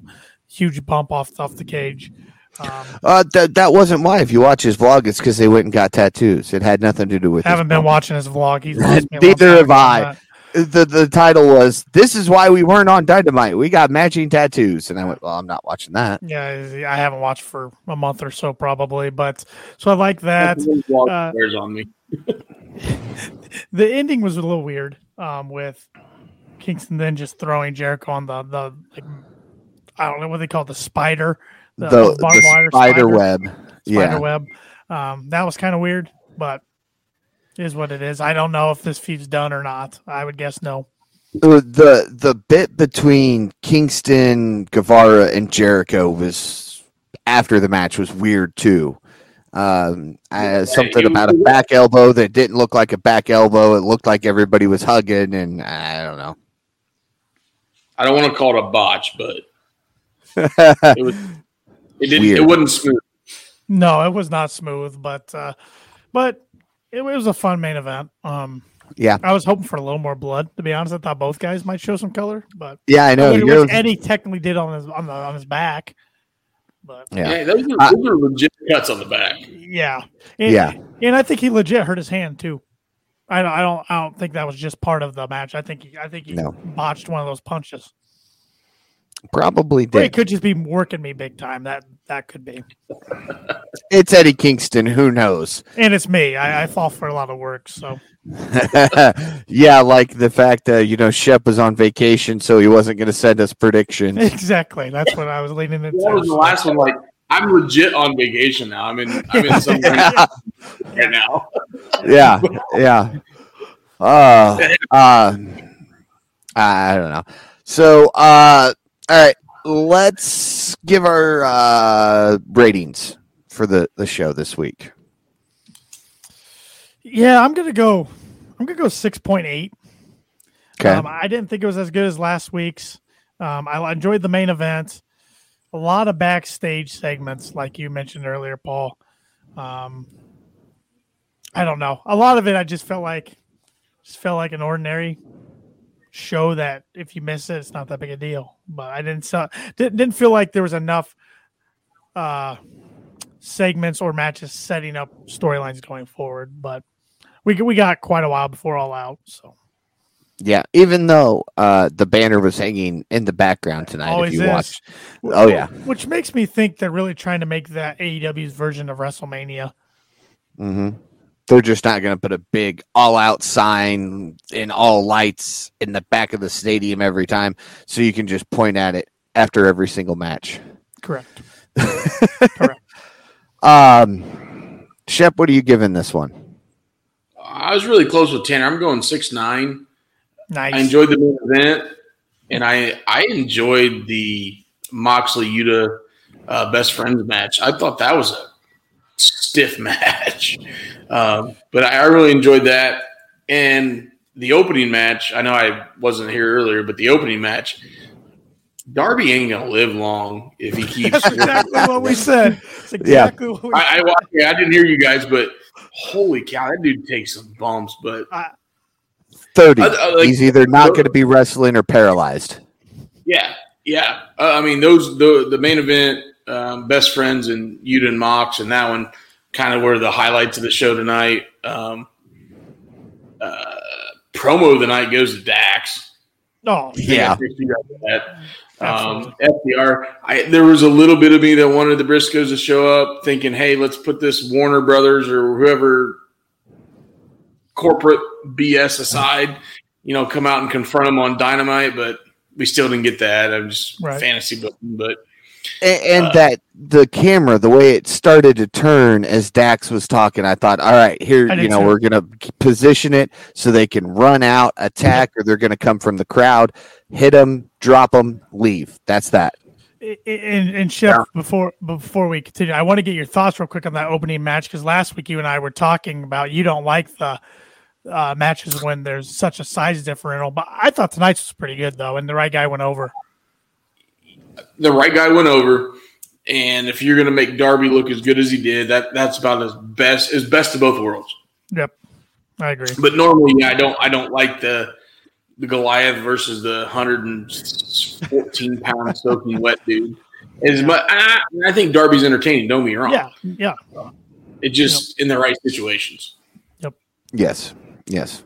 huge bump off off the cage. Um, Uh, that that wasn't why. If you watch his vlog, it's because they went and got tattoos. It had nothing to do with. his haven't been bump. watching his vlog. He's lost me a long Neither have ago on I. that. The the title was "This is why we weren't on Dynamite. We got matching tattoos." And I went, "Well, I'm not watching that." Yeah, I haven't watched for a month or so probably, but so I like that. uh, wears on me. the ending was a little weird um, with Kingston then just throwing Jericho on the the like, I don't know what they call it, the spider, The the, the, barbed wire spider, web. spider Yeah, web. Um, that was kind of weird, but it is what it is. I don't know if this feud's done or not. I would guess no. the the the bit between Kingston, Guevara, and Jericho was after the match was weird too. Um, uh, something about a back elbow that didn't look like a back elbow. It looked like everybody was hugging, and I don't know. I don't want to call it a botch, but it was. It didn't. Weird. It wasn't smooth. No, it was not smooth, but uh, but it, was a fun main event. Um, Yeah. I was hoping for a little more blood. To be honest, I thought both guys might show some color, but yeah, I know. which, You're, which Eddie technically did on his on the on his back. But yeah. Yeah, those, are, I- those are legit cuts on the back. yeah, and, Yeah. and I think he legit hurt his hand too. I don't, I don't, I don't think that was just part of the match. I think, he, I think he No. botched one of those punches. Probably Or he could just be working me big time. That that could be. It's Eddie Kingston. Who knows? And it's me. I, I fall for a lot of work. So yeah, like the fact that you know Shep was on vacation, so he wasn't going to send us predictions. exactly, that's what I was leaning into. That was the last one. Like I'm legit on vacation now. I'm in. I'm in some yeah, right now. yeah, yeah. Uh, uh, I don't know. So, uh, all right, let's give our uh, ratings for the the show this week. Yeah, I'm gonna go. I'm gonna go six point eight. Okay. Um, I didn't think it was as good as last week's. Um, I enjoyed the main event. A lot of backstage segments, like you mentioned earlier, Paul. Um, I don't know. A lot of it, I just felt like, just felt like an ordinary show that if you miss it, it's not that big a deal. But I didn't saw, didn't, didn't feel like there was enough uh, segments or matches setting up storylines going forward. But we we got quite a while before all out, so. Yeah, even though uh, the banner was hanging in the background tonight, Always if you is. watch. Oh, yeah. Which makes me think they're really trying to make that AEW's version of WrestleMania. hmm They're just not going to put a big all-out sign in all lights in the back of the stadium every time, so you can just point at it after every single match. Correct. correct Um, Shep, what are you giving this one? I was really close with Tanner. I'm going six nine. Nice. I enjoyed the main event, and I I enjoyed the Moxley Yuta uh, best friends match. I thought that was a stiff match, um, but I, I really enjoyed that. And the opening match. I know I wasn't here earlier, but the opening match. Darby ain't gonna live long if he keeps. That's exactly what we said. It's exactly what we I, I, watched- yeah, I didn't hear you guys, but holy cow, that dude takes some bumps. But 30. I- I like- He's either not going to be wrestling or paralyzed. Yeah, yeah. Uh, I mean, those the the main event, um, best friends and Yuta and Mox, and that one kind of were the highlights of the show tonight. Um, uh, promo of the night goes to Dax. Oh, Yeah. That. Um, FTR, I, there was a little bit of me that wanted the Briscoes to show up, thinking, "Hey, let's put this Warner Brothers or whoever corporate BS aside, you know, come out and confront them on Dynamite." But we still didn't get that. I'm just Right. fantasy booking, but And, and Uh, that the camera, the way it started to turn as Dax was talking, I thought, all right, here, you know, too. we're gonna position it so they can run out, attack, or they're gonna come from the crowd, hit them, drop them, leave. That's that. And, and Shep, before before we continue, I want to get your thoughts real quick on that opening match because last week you and I were talking about you don't like the uh, matches when there's such a size differential, but I thought tonight's was pretty good though, and the right guy went over. The right guy went over. And if you're going to make Darby look as good as he did, that that's about as best as best of both worlds. Yep, I agree. But normally, yeah, I don't I don't like the the Goliath versus the 114 pound soaking wet dude. As much, I, I think Darby's entertaining. Don't be wrong. Yeah, yeah. it just in the right situations. Yep. Yes, yes.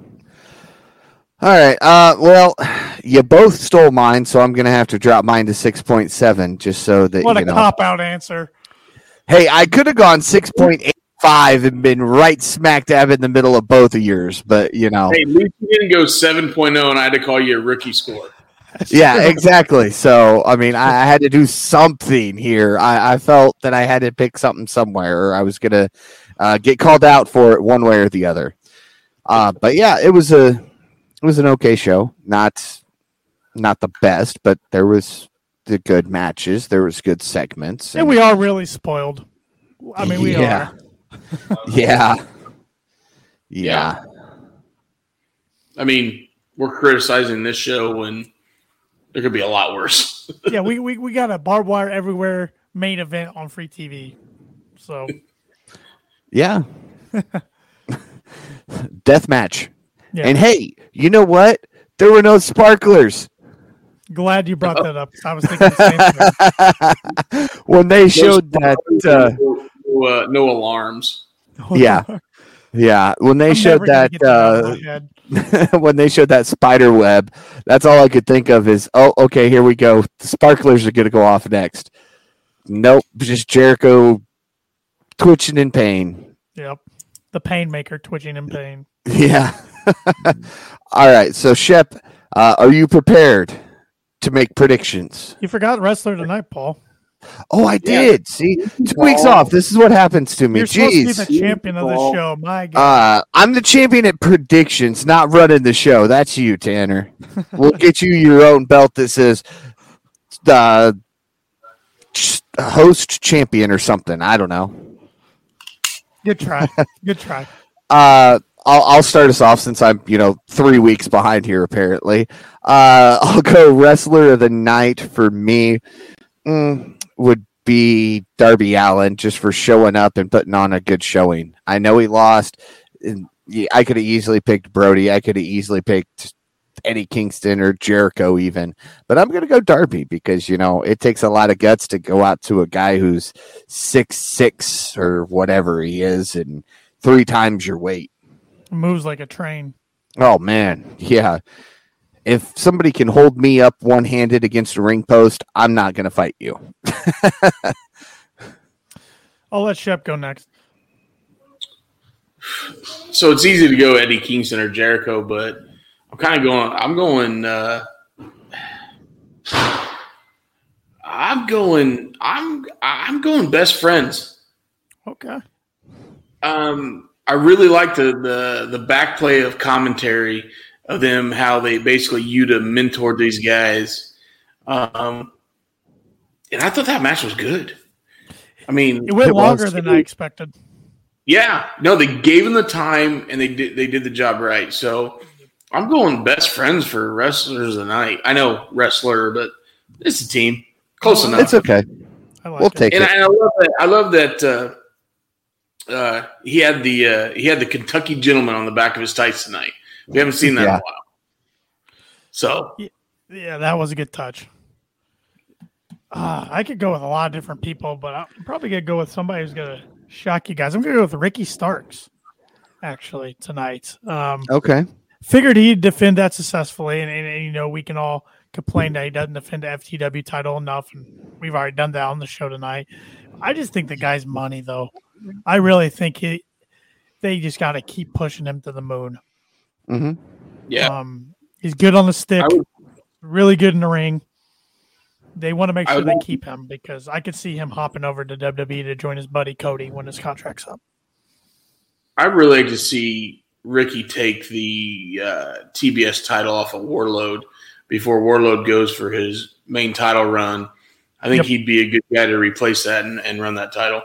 All right. Uh, well, you both stole mine, so I'm gonna have to drop mine to six point seven, just so that What you a know. cop out answer. Hey, I could have gone six point eight five and been right smack dab in the middle of both of yours, but you know. Hey, at least didn't go 7.0, and I had to call you a rookie score. Yeah, exactly. So, I mean, I, I had to do something here. I, I felt that I had to pick something somewhere, or I was gonna uh, get called out for it one way or the other. Uh, but yeah, it was a it was an okay show. Not not the best, but there was the good matches. There was good segments. And we are really spoiled. I mean, we Yeah. are. yeah, yeah, I mean, we're criticizing this show when there could be a lot worse. Yeah, we, we, we got a barbed wire everywhere main event on free TV. So yeah. Death match. Yeah, And hey, you know what? There were no sparklers. glad you brought that up. I was thinking the same thing. when they showed that uh, no, no, uh, no alarms. Yeah. yeah when they I'm showed that get out of uh, when they showed that spider web that's all i could think of is oh okay here we go the sparklers are going to go off next nope just jericho twitching in pain Yep. The pain maker twitching in pain. yeah all right so shep uh, are you prepared to make predictions You forgot wrestler tonight, Paul. oh i did see two weeks off this is what happens to me You're supposed to be the champion of the show. My God. Uh, I'm the champion at predictions, not running the show. That's you, Tanner. we'll get you your own belt that says uh, host champion or something. I don't know. Good try. Good try. Uh, I'll, I'll start us off since I'm, you know, three weeks behind here, apparently. Uh, I'll go wrestler of the night for me mm, would be Darby Allin just for showing up and putting on a good showing. I know he lost. I could have easily picked Brody. I could have easily picked Eddie Kingston or Jericho, even. But I'm going to go Darby because, you know, it takes a lot of guts to go out to a guy who's six six or whatever he is and three times your weight. Moves like a train. Oh man, yeah. If somebody can hold me up one handed against a ring post, I'm not going to fight you. I'll let Shep go next. So it's easy to go Eddie Kingston or Jericho, but I'm kind of going. I'm going. Uh, I'm going. I'm. I'm going. Best friends. Okay. Um, I really like the the the back play of commentary of them, how they basically Yuta mentored these guys. Um, and I thought that match was good. I mean, It went It longer than I expected. yeah, no, they gave him the time and they did they did the job right. So I'm going best friends for wrestlers of the night. I know wrestler, but it's a team. Close enough. It's okay. I like We'll it. take and it. I, I love that. I love that uh, uh, he had the uh, he had the Kentucky gentleman on the back of his tights tonight. We haven't seen that in a while. So Yeah, that was a good touch. Uh, I could go with a lot of different people, but I'm probably gonna go with somebody who's gonna shock you guys. I'm gonna go with Ricky Starks, actually tonight. Um, Okay. figured he'd defend that successfully, and, and, and, you know we can all complain that he doesn't defend the FTW title enough, and we've already done that on the show tonight. I just think the guy's money, though. I really think he they just got to keep pushing him to the moon. hmm Yeah. Um, he's good on the stick, would- really good in the ring. They want to make sure would they keep him because I could see him hopping over to WWE to join his buddy Cody when his contract's up. I'd really like to see Ricky take the uh, TBS title off of Wardlow before Wardlow goes for his main title run. I think Yep. he'd be a good guy to replace that and, and run that title.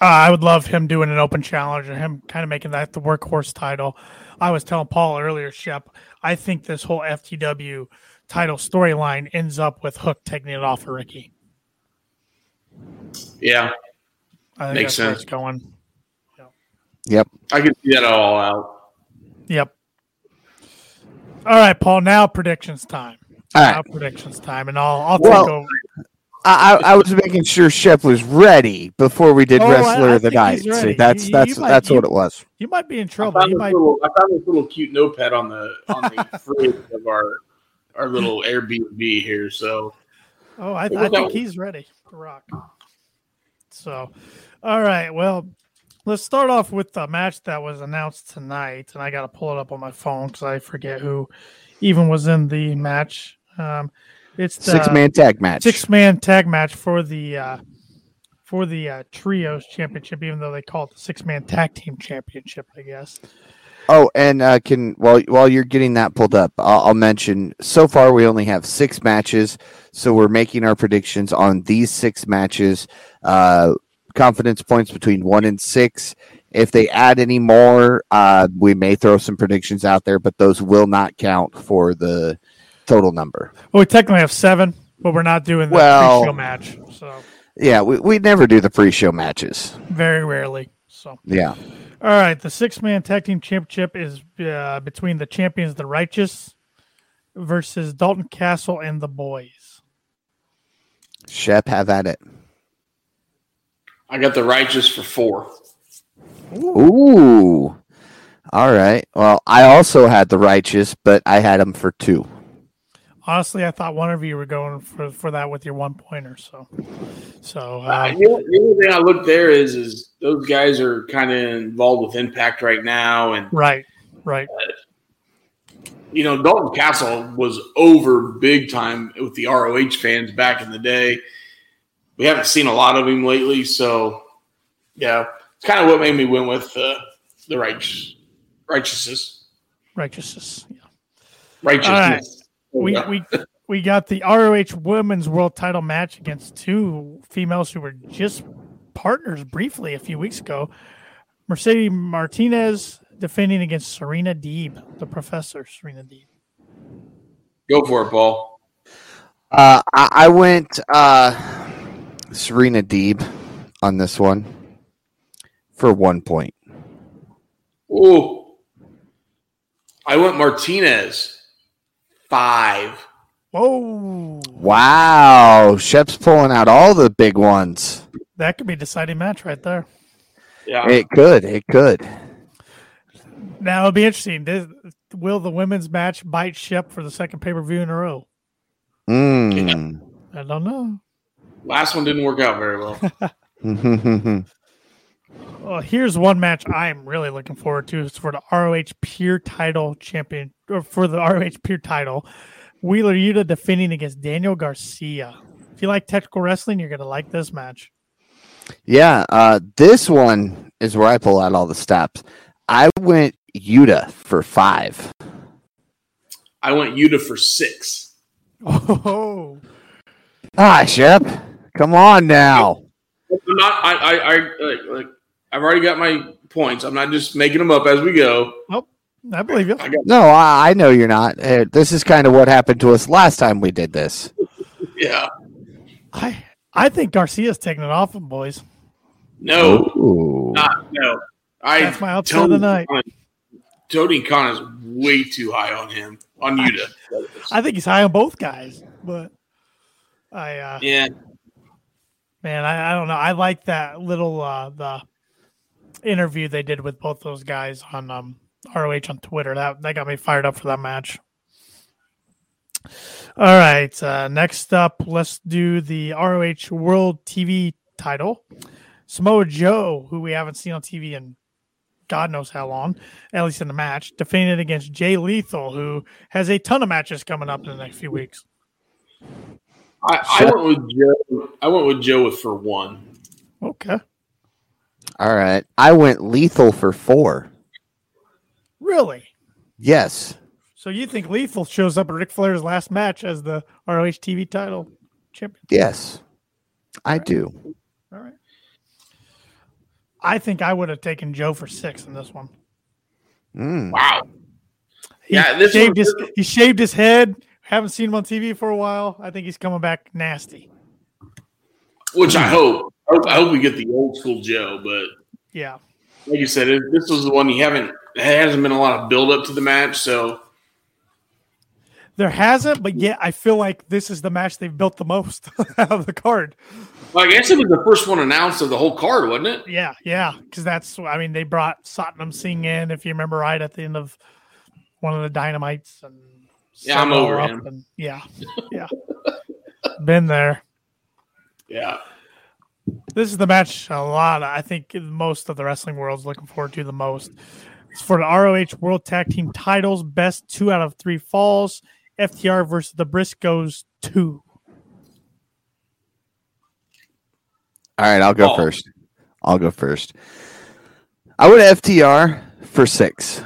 Uh, I would love him doing an open challenge and him kind of making that the workhorse title. I was telling Paul earlier, Shep, I think this whole FTW title storyline ends up with Hook taking it off of Ricky. Yeah, I think Makes sense. going. Yep. yep. I can see that all out. Yep. All right, Paul. Now predictions time. All Now predictions time, and I'll I'll Well, take over. I, I I was making sure Shep was ready before we did Oh, Wrestler I of the Night. See, that's You- that's you might- that's you- what it was. You might be in I trouble. found, You might. little, I found this little cute notepad on the on the fridge of our our little Airbnb here. So Oh, I, I think that? he's ready to rock. So, all right. Well, let's start off with the match that was announced tonight, and I got to pull it up on my phone because I forget who even was in the match. Um, it's the Six man tag match. six man tag match for the uh, for the uh, trios championship, even though they call it the six man tag team championship. I guess. Oh, and uh, can while while you're getting that pulled up, I'll, I'll mention so far we only have six matches, so we're making our predictions on these six matches. Uh, confidence points between one and six. If they add any more, uh, we may throw some predictions out there, but those will not count for the total number. Well, we technically have seven, but we're not doing the Well- pre-show match, so Yeah, we we never do the pre-show matches. very rarely. So. Yeah. All right, the six man tag team championship is uh, between the champions, the Righteous, versus Dalton Castle and the Boys. Shep, have at it. I got the righteous for four. Ooh. All right. Well, I also had the righteous, but I had them for two. Honestly, I thought one of you were going for, for that with your one pointer. So, so Uh, uh, the only thing I look there is is those guys are kind of involved with Impact right now, and right, right. you know Dalton Castle was over big time with the ROH fans back in the day. We haven't seen a lot of him lately, so yeah, it's kind of what made me win with uh, the righteous righteousness Righteousness. Yeah. righteousness. We we we got the ROH Women's World Title match against two females who were just partners briefly a few weeks ago. Mercedes Martinez defending against Serena Deeb, the professor Serena Deeb. Go for it, Paul. Uh, I, I went uh, Serena Deeb on this one for one point. Ooh, I went Martinez five. Whoa, Wow. Shep's pulling out all the big ones. that could be a deciding match right there. Yeah, It could. It could. Now it'll be interesting. This, will the women's match bite Shep for the second pay per view in a row? Mm. I don't know. last one didn't work out very well. Well, here's one match I'm really looking forward to. It's for the ROH Pure Title Champion, or for the ROH Pure Title. Wheeler Yuta defending against Daniel Garcia. If you like technical wrestling, you're gonna like this match. yeah. Uh, this one is where I pull out all the stops. I went Yuta for five. I went Yuta for six. Oh, Ah, Shep. Come on now. I'm not. I. I. I like, like. I've already got my points. I'm not just making them up as we go. I believe you. I. No, I, I know you're not. Uh, this is kind of what happened to us last time we did this. Yeah. I I think Garcia's taking it off him, boys. No. Ooh. Not no. I. That's my upset of the night. Khan- Tony Khan is way too high on him on Yuta. I think he's high on both guys, but I uh yeah. man, I, I don't know. I like that little uh the interview they did with both those guys on um ROH on Twitter. That that got me fired up for that match. All right. Uh, next up, let's do the ROH World TV title. Samoa Joe, who we haven't seen on TV in God knows how long, at least in the match, defended against Jay Lethal, who has a ton of matches coming up in the next few weeks. I, I went with Joe. I went with Joe for one. Okay. All right. I went lethal for four. Really? Yes. So you think Lethal shows up at Ric Flair's last match as the ROH TV title champion? Yes. I do. All right. I think I would have taken Joe for six in this one. Mm. Wow. He Yeah, this shaved one- his he shaved his head. Haven't seen him on TV for a while. I think he's coming back nasty. Which I hope. I hope, I hope we get the old school Joe, but Yeah. like you said, this was the one you haven't. There hasn't been a lot of build up to the match, so There hasn't, but yet I feel like this is the match they've built the most out of the card. well, I guess it was the first one announced of the whole card, wasn't it? Yeah, yeah, because that's I mean they brought Satnam Singh in, if you remember right, at the end of one of the dynamites, and Yeah, I'm it over him. And, yeah, yeah, been there. Yeah. This is the match a lot. I think most of the wrestling world's looking forward to the most. It's for the ROH World Tag Team titles. Best two out of three falls. FTR versus the Briscoes two. All right, I'll go Paul. first. I'll go first. I would FTR for six.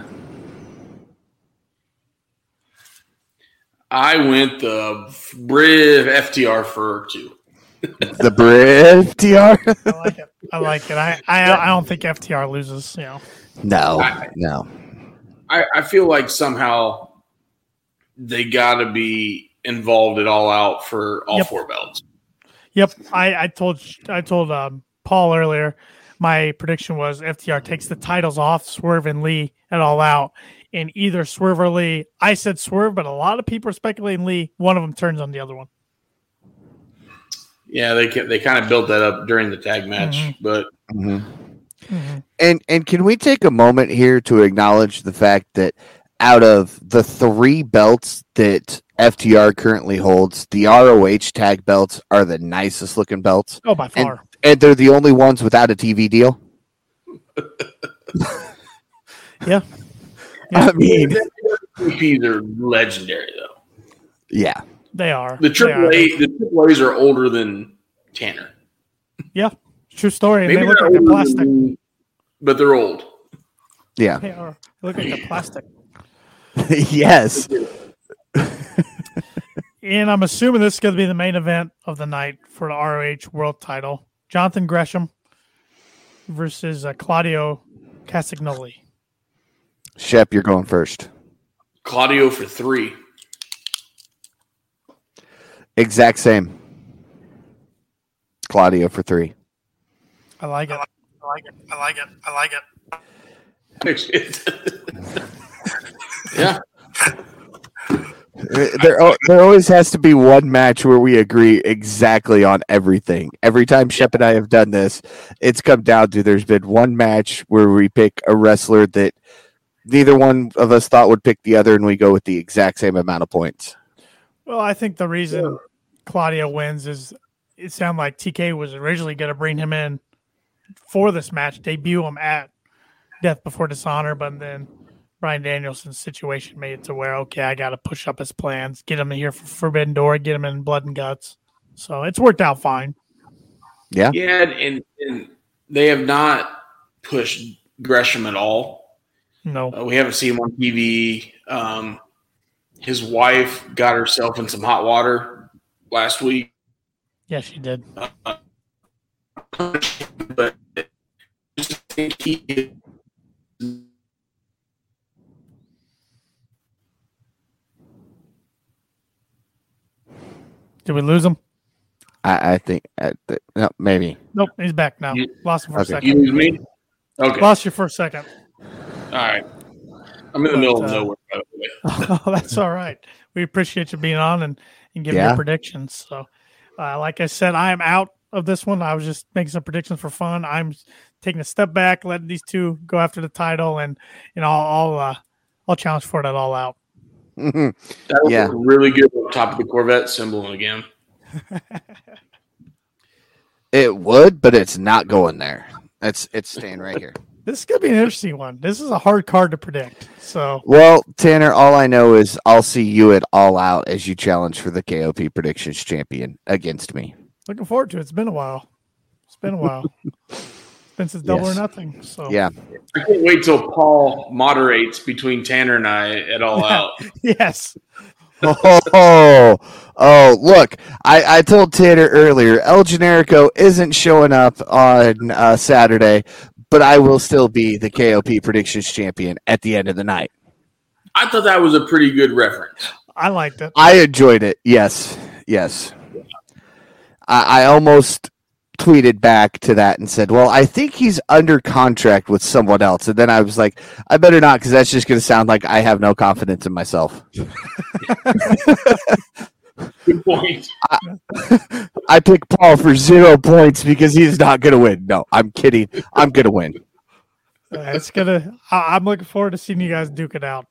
I went the Briv FTR for two. The Brit FTR? I like it. I like it. I, I I don't think FTR loses. You know. no, I- no. I, I feel like somehow they got to be involved at all out for all Yep. four belts. Yep. I I told I told um, Paul earlier. My prediction was FTR takes the titles off Swerve and Lee at all out, and either Swerve or Lee. I said Swerve, but a lot of people are speculating Lee. One of them turns on the other one. Yeah, they they kind of built that up during the tag match, Mhm. but Mhm. Mhm. And and can we take a moment here to acknowledge the fact that out of the three belts that FTR currently holds, the ROH tag belts are the nicest looking belts, Oh, by far. and they're the only ones without a TV deal. Yeah. I mean, TVs are legendary though. yeah, They are. The They triple are. A, the triple A's are older than Tanner. Yeah. True story. Maybe they look they're like the plastic. than me, but they're old. yeah, They are. They look like the plastic. yes. And I'm assuming this is going to be the main event of the night for the ROH World Title. Jonathan Gresham versus uh, Claudio Castagnoli. Shep, you're going first. Claudio for three. Exact same. Claudio for three. I like it. I like it. I like it. I like it. yeah, uh, There, there always has to be one match where we agree exactly on everything. Every time Shep and I have done this, it's come down to there's been one match where we pick a wrestler that neither one of us thought would pick the other, and we go with the exact same amount of points. Well, I think the reason Claudio wins is it sounded like TK was originally going to bring him in for this match, debut him at Death Before Dishonor, but then Bryan Danielson's situation made it to where, okay, I got to push up his plans, get him in here for Forbidden Door, get him in Blood and Guts. So it's worked out fine. Yeah, yeah, and, and they have not pushed Gresham at all. No. Uh, we haven't seen him on TV. Um, his wife got herself in some hot water last week, Yes, she did. but just think he Did we lose him? I, I think uh, th- no, maybe. Nope, he's back now. You- Lost him for Okay. a you lose me. Okay, Lost you for a second. all right. I'm in the middle of uh, nowhere. By the way. oh, that's all right. We appreciate you being on and, and giving Yeah. your predictions. So, uh, like I said, I am out of this one. I was just making some predictions for fun. I'm taking a step back, letting these two go after the title, and and I'll I'll, uh, I'll challenge for that all out. That would Yeah. look really good on top of the Corvette symbol again. it would, but it's not going there. It's it's staying right here. This is gonna be an interesting one. This is a hard card to predict. So Well, Tanner, all I know is I'll see you at All Out as you challenge for the KOP Predictions Champion against me. looking forward to it. It's been a while. It's been a while. it's been since double Yes. or nothing. So Yeah. I can't wait till Paul moderates between Tanner and I at all out. yes. Oh, oh, look! I, I told Tanner earlier, El Generico isn't showing up on uh, Saturday, but I will still be the KOP Predictions Champion at the end of the night. I thought that was a pretty good reference. I liked it. I enjoyed it. Yes, yes. I, I almost tweeted back to that and said, "Well, I think he's under contract with someone else." And then I was like, "I better not, because that's just going to sound like I have no confidence in myself." Good point. I pick Paul for zero points because he's not going to win. No, I'm kidding. I'm going to win. Uh, it's gonna. I, I'm looking forward to seeing you guys duke it out.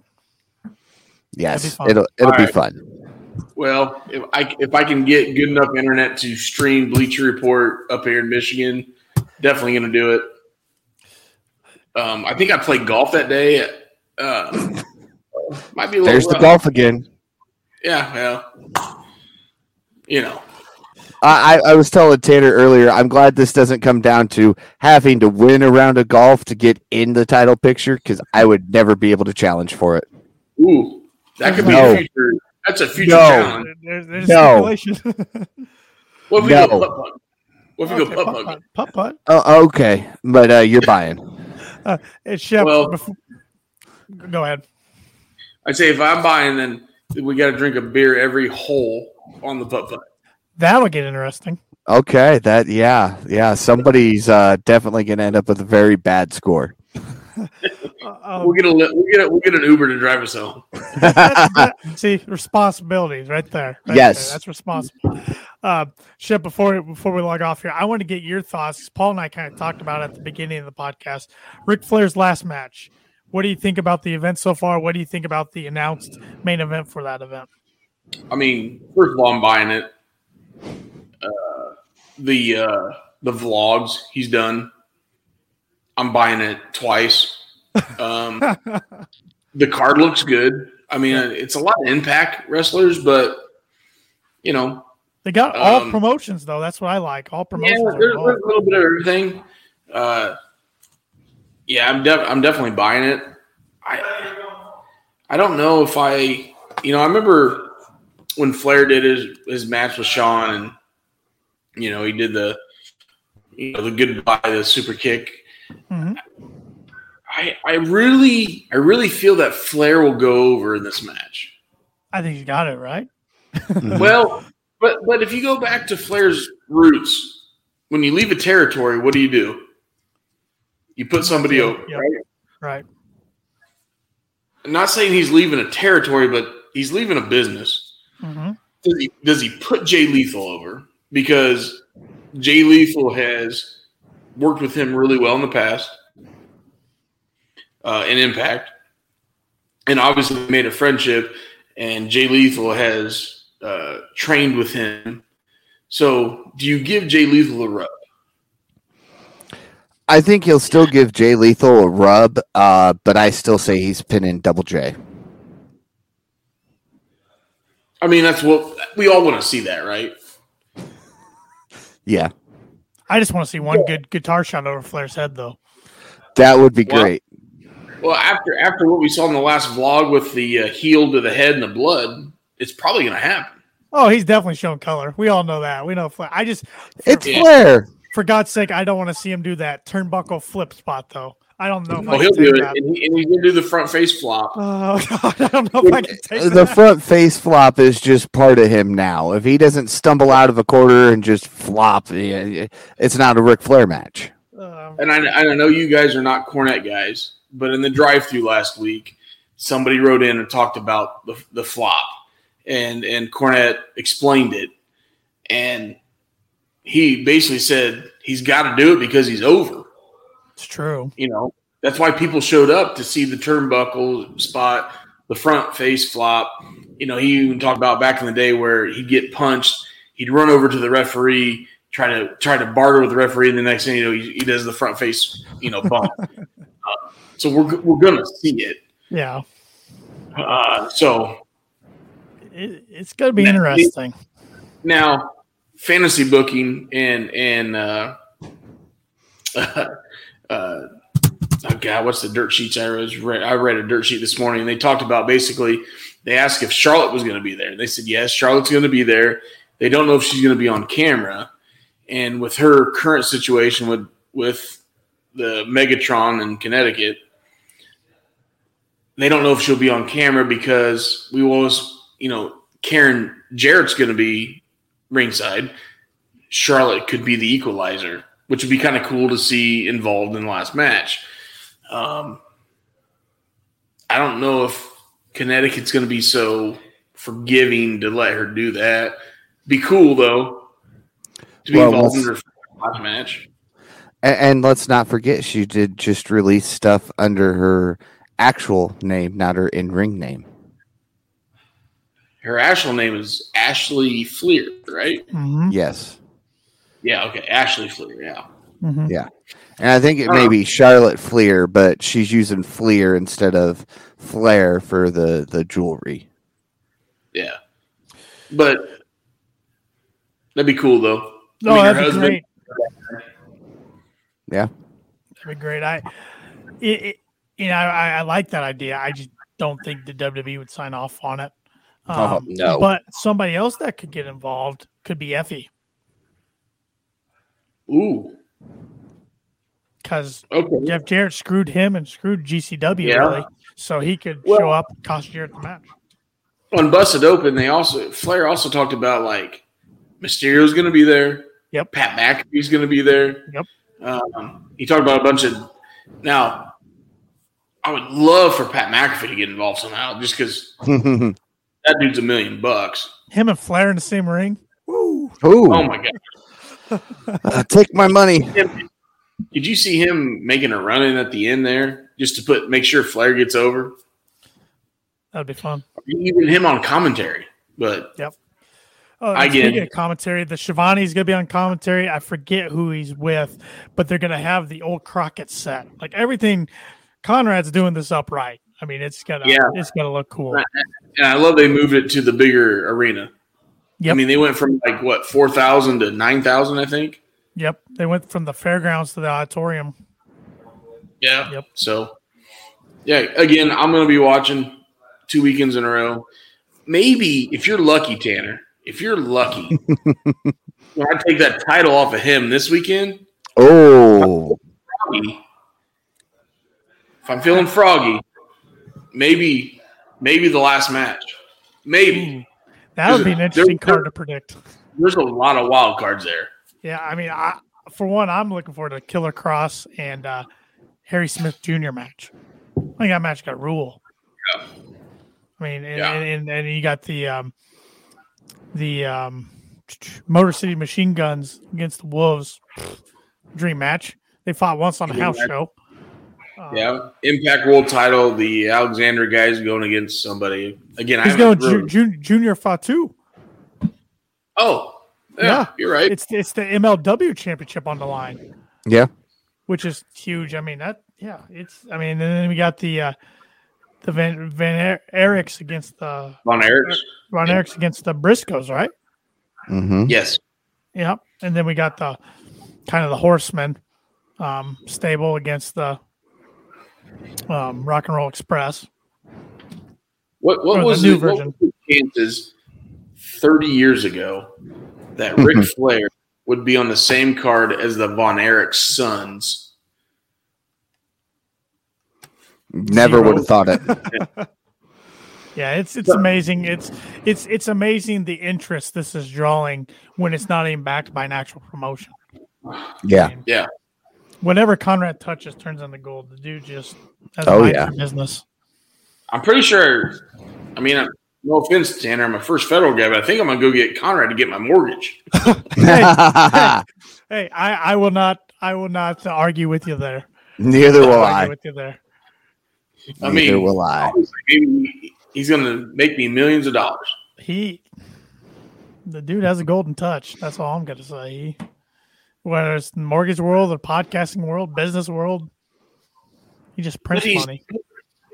Yes, it'll it'll All be right. fun. Well, if I if I can get good enough internet to stream Bleacher Report up here in Michigan, definitely going to do it. Um, I think I played golf that day. Uh, might be a little. There's the golf again. Yeah, well, you know, I, I I was telling Tanner earlier. I'm glad this doesn't come down to having to win a round of golf to get in the title picture because I would never be able to challenge for it. ooh, that could be No. a future. That's a future No. challenge. There, there's No. What if we No. go putt putt? What if we Okay, go putt putt putt? putt. Putt putt. Oh, okay, but uh, you're buying. Uh, it's Shep. Well- before- go ahead. I'd say if I'm buying, then we got to drink a beer every hole on the putt putt. That'll get interesting. Okay, that yeah, yeah. Somebody's uh, definitely going to end up with a very bad score. Uh, We'll get a we'll get a, we'll get an Uber to drive us home. that- see responsibilities right there. right Yes. there. that's responsible. Uh, Shep, before before we log off here, I want to get your thoughts. Paul and I kind of talked about it at the beginning of the podcast. Ric Flair's last match. What do you think about the event so far? What do you think about the announced main event for that event? I mean, first of all, I'm buying it. Uh, the uh, the vlogs he's done, I'm buying it twice. Um, the card looks good. I mean, it's a lot of Impact wrestlers, but you know, They got all Um, promotions though. That's what I like. All yeah, promotions. there's, there's a little bit of everything. Uh, yeah, I'm def- I'm definitely buying it. I I don't know if I, you know, I remember when Flair did his his match with Sean, and you know he did the, you know, the goodbye, the super kick. Mhm. I I really I really feel that Flair will go over in this match. I think you got it right. Well, but but if you go back to Flair's roots, when you leave a territory, what do you do? You put somebody over, Yep. right? Right. I'm not saying he's leaving a territory, but he's leaving a business. Hmm Does he does he put Jay Lethal over? Because Jay Lethal has worked with him really well in the past, uh, in Impact, and obviously made a friendship. And Jay Lethal has uh, trained with him. So, do you give Jay Lethal a rub? I think he'll still give Jay Lethal a rub, uh, but I still say he's pinning Double J. I mean, that's what we all want to see. That right? Yeah, I just want to see one good guitar shot over Flair's head though. that would be Well- great. Well, after after what we saw in the last vlog with the uh, heel to the head and the blood, it's probably going to happen. Oh, he's definitely showing color. We all know that. We know Flair. I just It's Yeah. Flair. for God's sake, I don't want to see him do that turnbuckle flip spot though. I don't know if I Oh, he'll take do it, and, he, and he's going do the front face flop. Oh God, I don't know if I can take The that. front face flop is just part of him now. If he doesn't stumble out of a corner and just flop, it's not a Ric Flair match. Um, And I, I know you guys are not Cornette guys, but in the drive-through last week, somebody wrote in and talked about the, the flop, and and Cornette explained it, and he basically said he's got to do it because he's over. It's true. You know, that's why people showed up to see the turnbuckle spot the front face flop. You know, he even talked about back in the day where he'd get punched, he'd run over to the referee, try to try to barter with the referee, and the next thing you know, he, he does the front face, you know, bump. uh, so we're we're gonna see it. Yeah, Uh, so it, it's to be Now, interesting. now fantasy booking and and uh, uh, oh god, what's the dirt sheets I read? I read a dirt sheet this morning. and They talked about basically they asked if Charlotte was going to be there. They said yes, Charlotte's going to be there. They don't know if she's going to be on camera, and with her current situation with with the Megatron in Connecticut, they don't know if she'll be on camera because we always, you know, Karen Jarrett's going to be ringside. Charlotte could be the equalizer, which would be kind of cool to see involved in the last match. Um, I don't know if Connecticut's going to be so forgiving to let her do that. Be cool though to be Well, involved in let's- her last match. And, and let's not forget, she did just release stuff under her actual name, not her in ring name. Her actual name is Ashley Fliehr, right? Mhm, Yes. Yeah, okay, Ashley Fliehr. Yeah, mhm. And I think it may Uh. be Charlotte Fliehr, but she's using Fliehr instead of Flair for the, the jewelry. yeah, but that'd be cool though. No, I mean, that'd be great. Yeah. That'd be great. I, it, it, you know, I, I like that idea. I just don't think the WWE would sign off on it. Oh, Um, no. But somebody else that could get involved could be Effy Ooh, because okay. Jeff Jarrett screwed him and screwed GCW Yeah. really, so he could Well- show up and cost Jarrett the match. On Busted Open, they also Flair also talked about like Mysterio's going to be there. Yep. Pat McAfee's going to be there. Yep. Um, he talked about a bunch of. Now, I would love for Pat McAfee to get involved somehow, just because that dude's a million bucks. Him and Flair in the same ring. Woo! Oh my god! Uh, take my money. Did you see him making a run in at the end there, just to put make sure Flair gets over? That'd be fun. Even him on commentary, but yep. Oh, I get speaking it. commentary, the Schiavone's gonna be on commentary. I forget who he's with, but they're gonna have the old Crockett set. Like everything, Conrad's doing this upright. I mean, it's gonna Yeah. it's gonna look cool. And I love they moved it to the bigger arena. I mean, they went from like what four thousand to nine thousand, I think. Yep, they went from the fairgrounds to the auditorium. Yeah. Yep. So, yeah, again, I'm going to be watching two weekends in a row. Maybe if you're lucky, Tanner, if you're lucky, when I take that title off of him this weekend, Oh, froggy, if I'm feeling froggy, maybe, maybe the last match. Maybe. Hmm. That would be an interesting there- card to predict. There's a lot of wild cards there. Yeah, I mean, I, for one, I'm looking forward to Killer Kross and uh, Harry Smith Jr. match. I think that match got rule. Yeah. I mean, and, Yeah. and, and, and you got the um, the um, Motor City Machine Guns against the Wolves dream match. They fought once on a house match. show. Yeah. Impact World title, the Alexander guys going against somebody. Again, he's haven't going ju- ju- Junior Fatu. Oh, yeah, Yeah. you're right. It's it's the MLW championship on the line. yeah. which is huge. I mean that yeah, it's I mean and then we got the uh the Van Van Erics against the Von Erichs. Ron Yeah. Erics against the Briscoes, right? Mm-hmm. Yes. Yeah. And then we got the kind of the horsemen um stable against the um Rock and Roll Express. What Or what the was new the, what version. was the chances thirty years ago that Ric Flair would be on the same card as the Von Erich sons? Never Zero. would have thought it. Yeah, it's it's amazing. It's it's it's amazing the interest this is drawing when it's not even backed by an actual promotion. Yeah. Yeah. Whenever Conrad touches turns into gold. The dude just has Oh, mind yeah. business. I'm pretty sure. I mean, uh, no offense, Tanner. I'm a first federal guy, but I think I'm gonna go get Conrad to get my mortgage. Hey, I, I will not I will not argue with you there. Neither will argue I. with you there. I Neither mean, will I. He's going to make me millions of dollars. He, the dude has a golden touch. That's all I'm gonna say. He, whether it's the mortgage world, the podcasting world, business world, he just prints he's- money.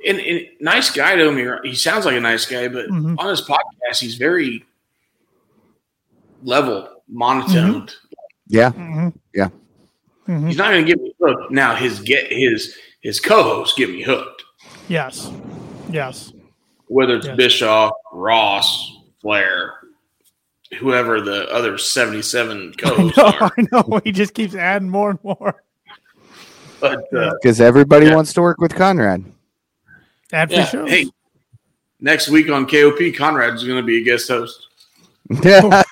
And, and nice guy to me. He sounds like a nice guy, but Mhm. on his podcast, he's very level, monotoned. Yeah. hmm Yeah. hmm He's not going to get me hooked. Now his get his his co-hosts get me hooked. Yes. Yes. Whether it's Yes. Bischoff, Ross, Flair, whoever the other seventy-seven co-hosts No, are. I know. He just keeps adding more and more. But uh, Because everybody Yeah. wants to work with Conrad. Ad free yeah, shows. hey, next week on KOP, Conrad is going to be a guest host.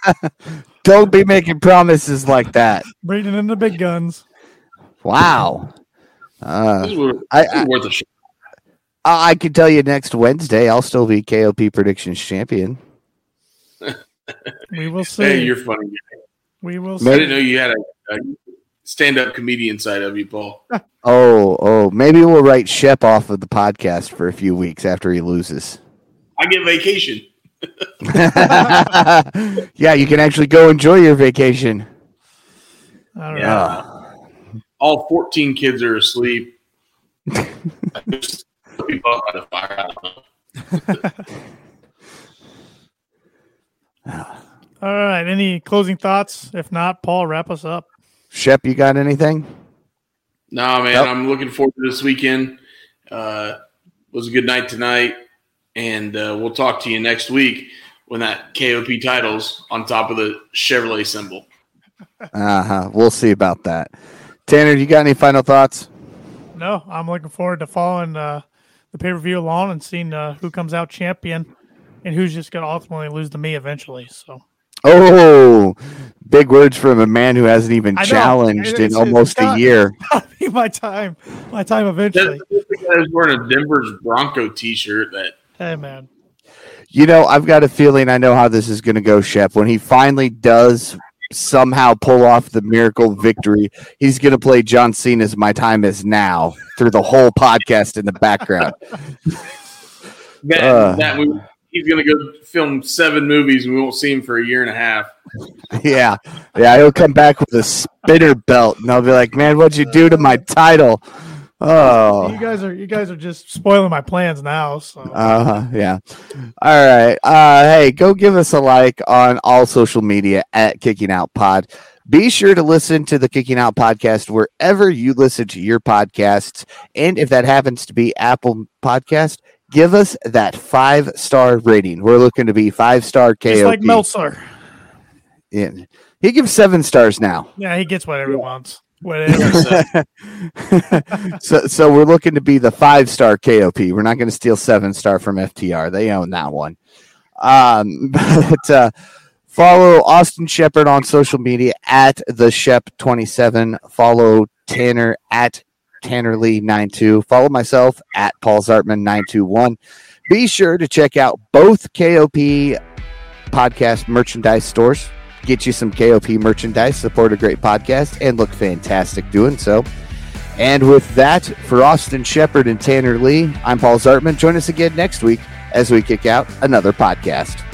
Don't be making promises like that. Bringing in the big guns. Wow. Uh, This is worth, I, I worth a shot. I can tell you next Wednesday I'll still be KOP predictions champion. We will see. Hey, you're funny. we will say I didn't know you had a, a stand-up comedian side of you, Paul. Oh, oh, maybe we'll write Shep off of the podcast for a few weeks after he loses. I get vacation. yeah, you can actually go enjoy your vacation. All right. Yeah. Ah. All 14 kids are asleep. Just people up by the fire. I don't know. All right. Any closing thoughts? If not, Paul, wrap us up. Shep, you got anything? No, man, Yep. I'm looking forward to this weekend. Uh, was a good night tonight, and uh, we'll talk to you next week when that KOP title's on top of the Chevrolet symbol. Uh huh. We'll see about that. Tanner, you got any final thoughts? No, I'm looking forward to following uh, the pay per view along and seeing uh, who comes out champion and who's just going to ultimately lose to me eventually. So Oh, big words from a man who hasn't even challenged It's- in almost a it's- year. my time, my time eventually. the wearing a Denver's Bronco T-shirt. That Hey, man. You know, I've got a feeling I know how this is going to go, Shep. When he finally does somehow pull off the miracle victory, he's going to play John Cena's "My Time Is Now" through the whole podcast in the background. that, Uh. that we, he's going to go film seven movies, and we won't see him for a year and a half. yeah, yeah. He'll come back with a spinner belt, and I'll be like, "Man, what'd you do to my title?" Oh, You guys are you guys are just spoiling my plans now. So Uh, huh, yeah. All right. Uh, hey, go give us a like on all social media at Kicking Out Pod. Be sure to listen to the Kicking Out podcast wherever you listen to your podcasts. And if that happens to be Apple Podcast, give us that five star rating. We're looking to be five star KOP. just like Meltzer. Yeah. He gives seven stars now. Yeah, he gets whatever he wants. Whatever. so, so we're looking to be the five star KOP. We're not going to steal seven star from FTR. They own that one. Um, but uh, follow Austin Shepard on social media at the Shep twenty seven. Follow Tanner at Tanner Lee 92. Follow myself at Paul Zartman 921. Be sure to check out both KOP podcast merchandise stores. Get you some KOP merchandise, support a great podcast, and look fantastic doing so. And with that, for Austin Shepard and Tanner Lee, I'm Paul Zartman. Join us again next week as we kick out another podcast.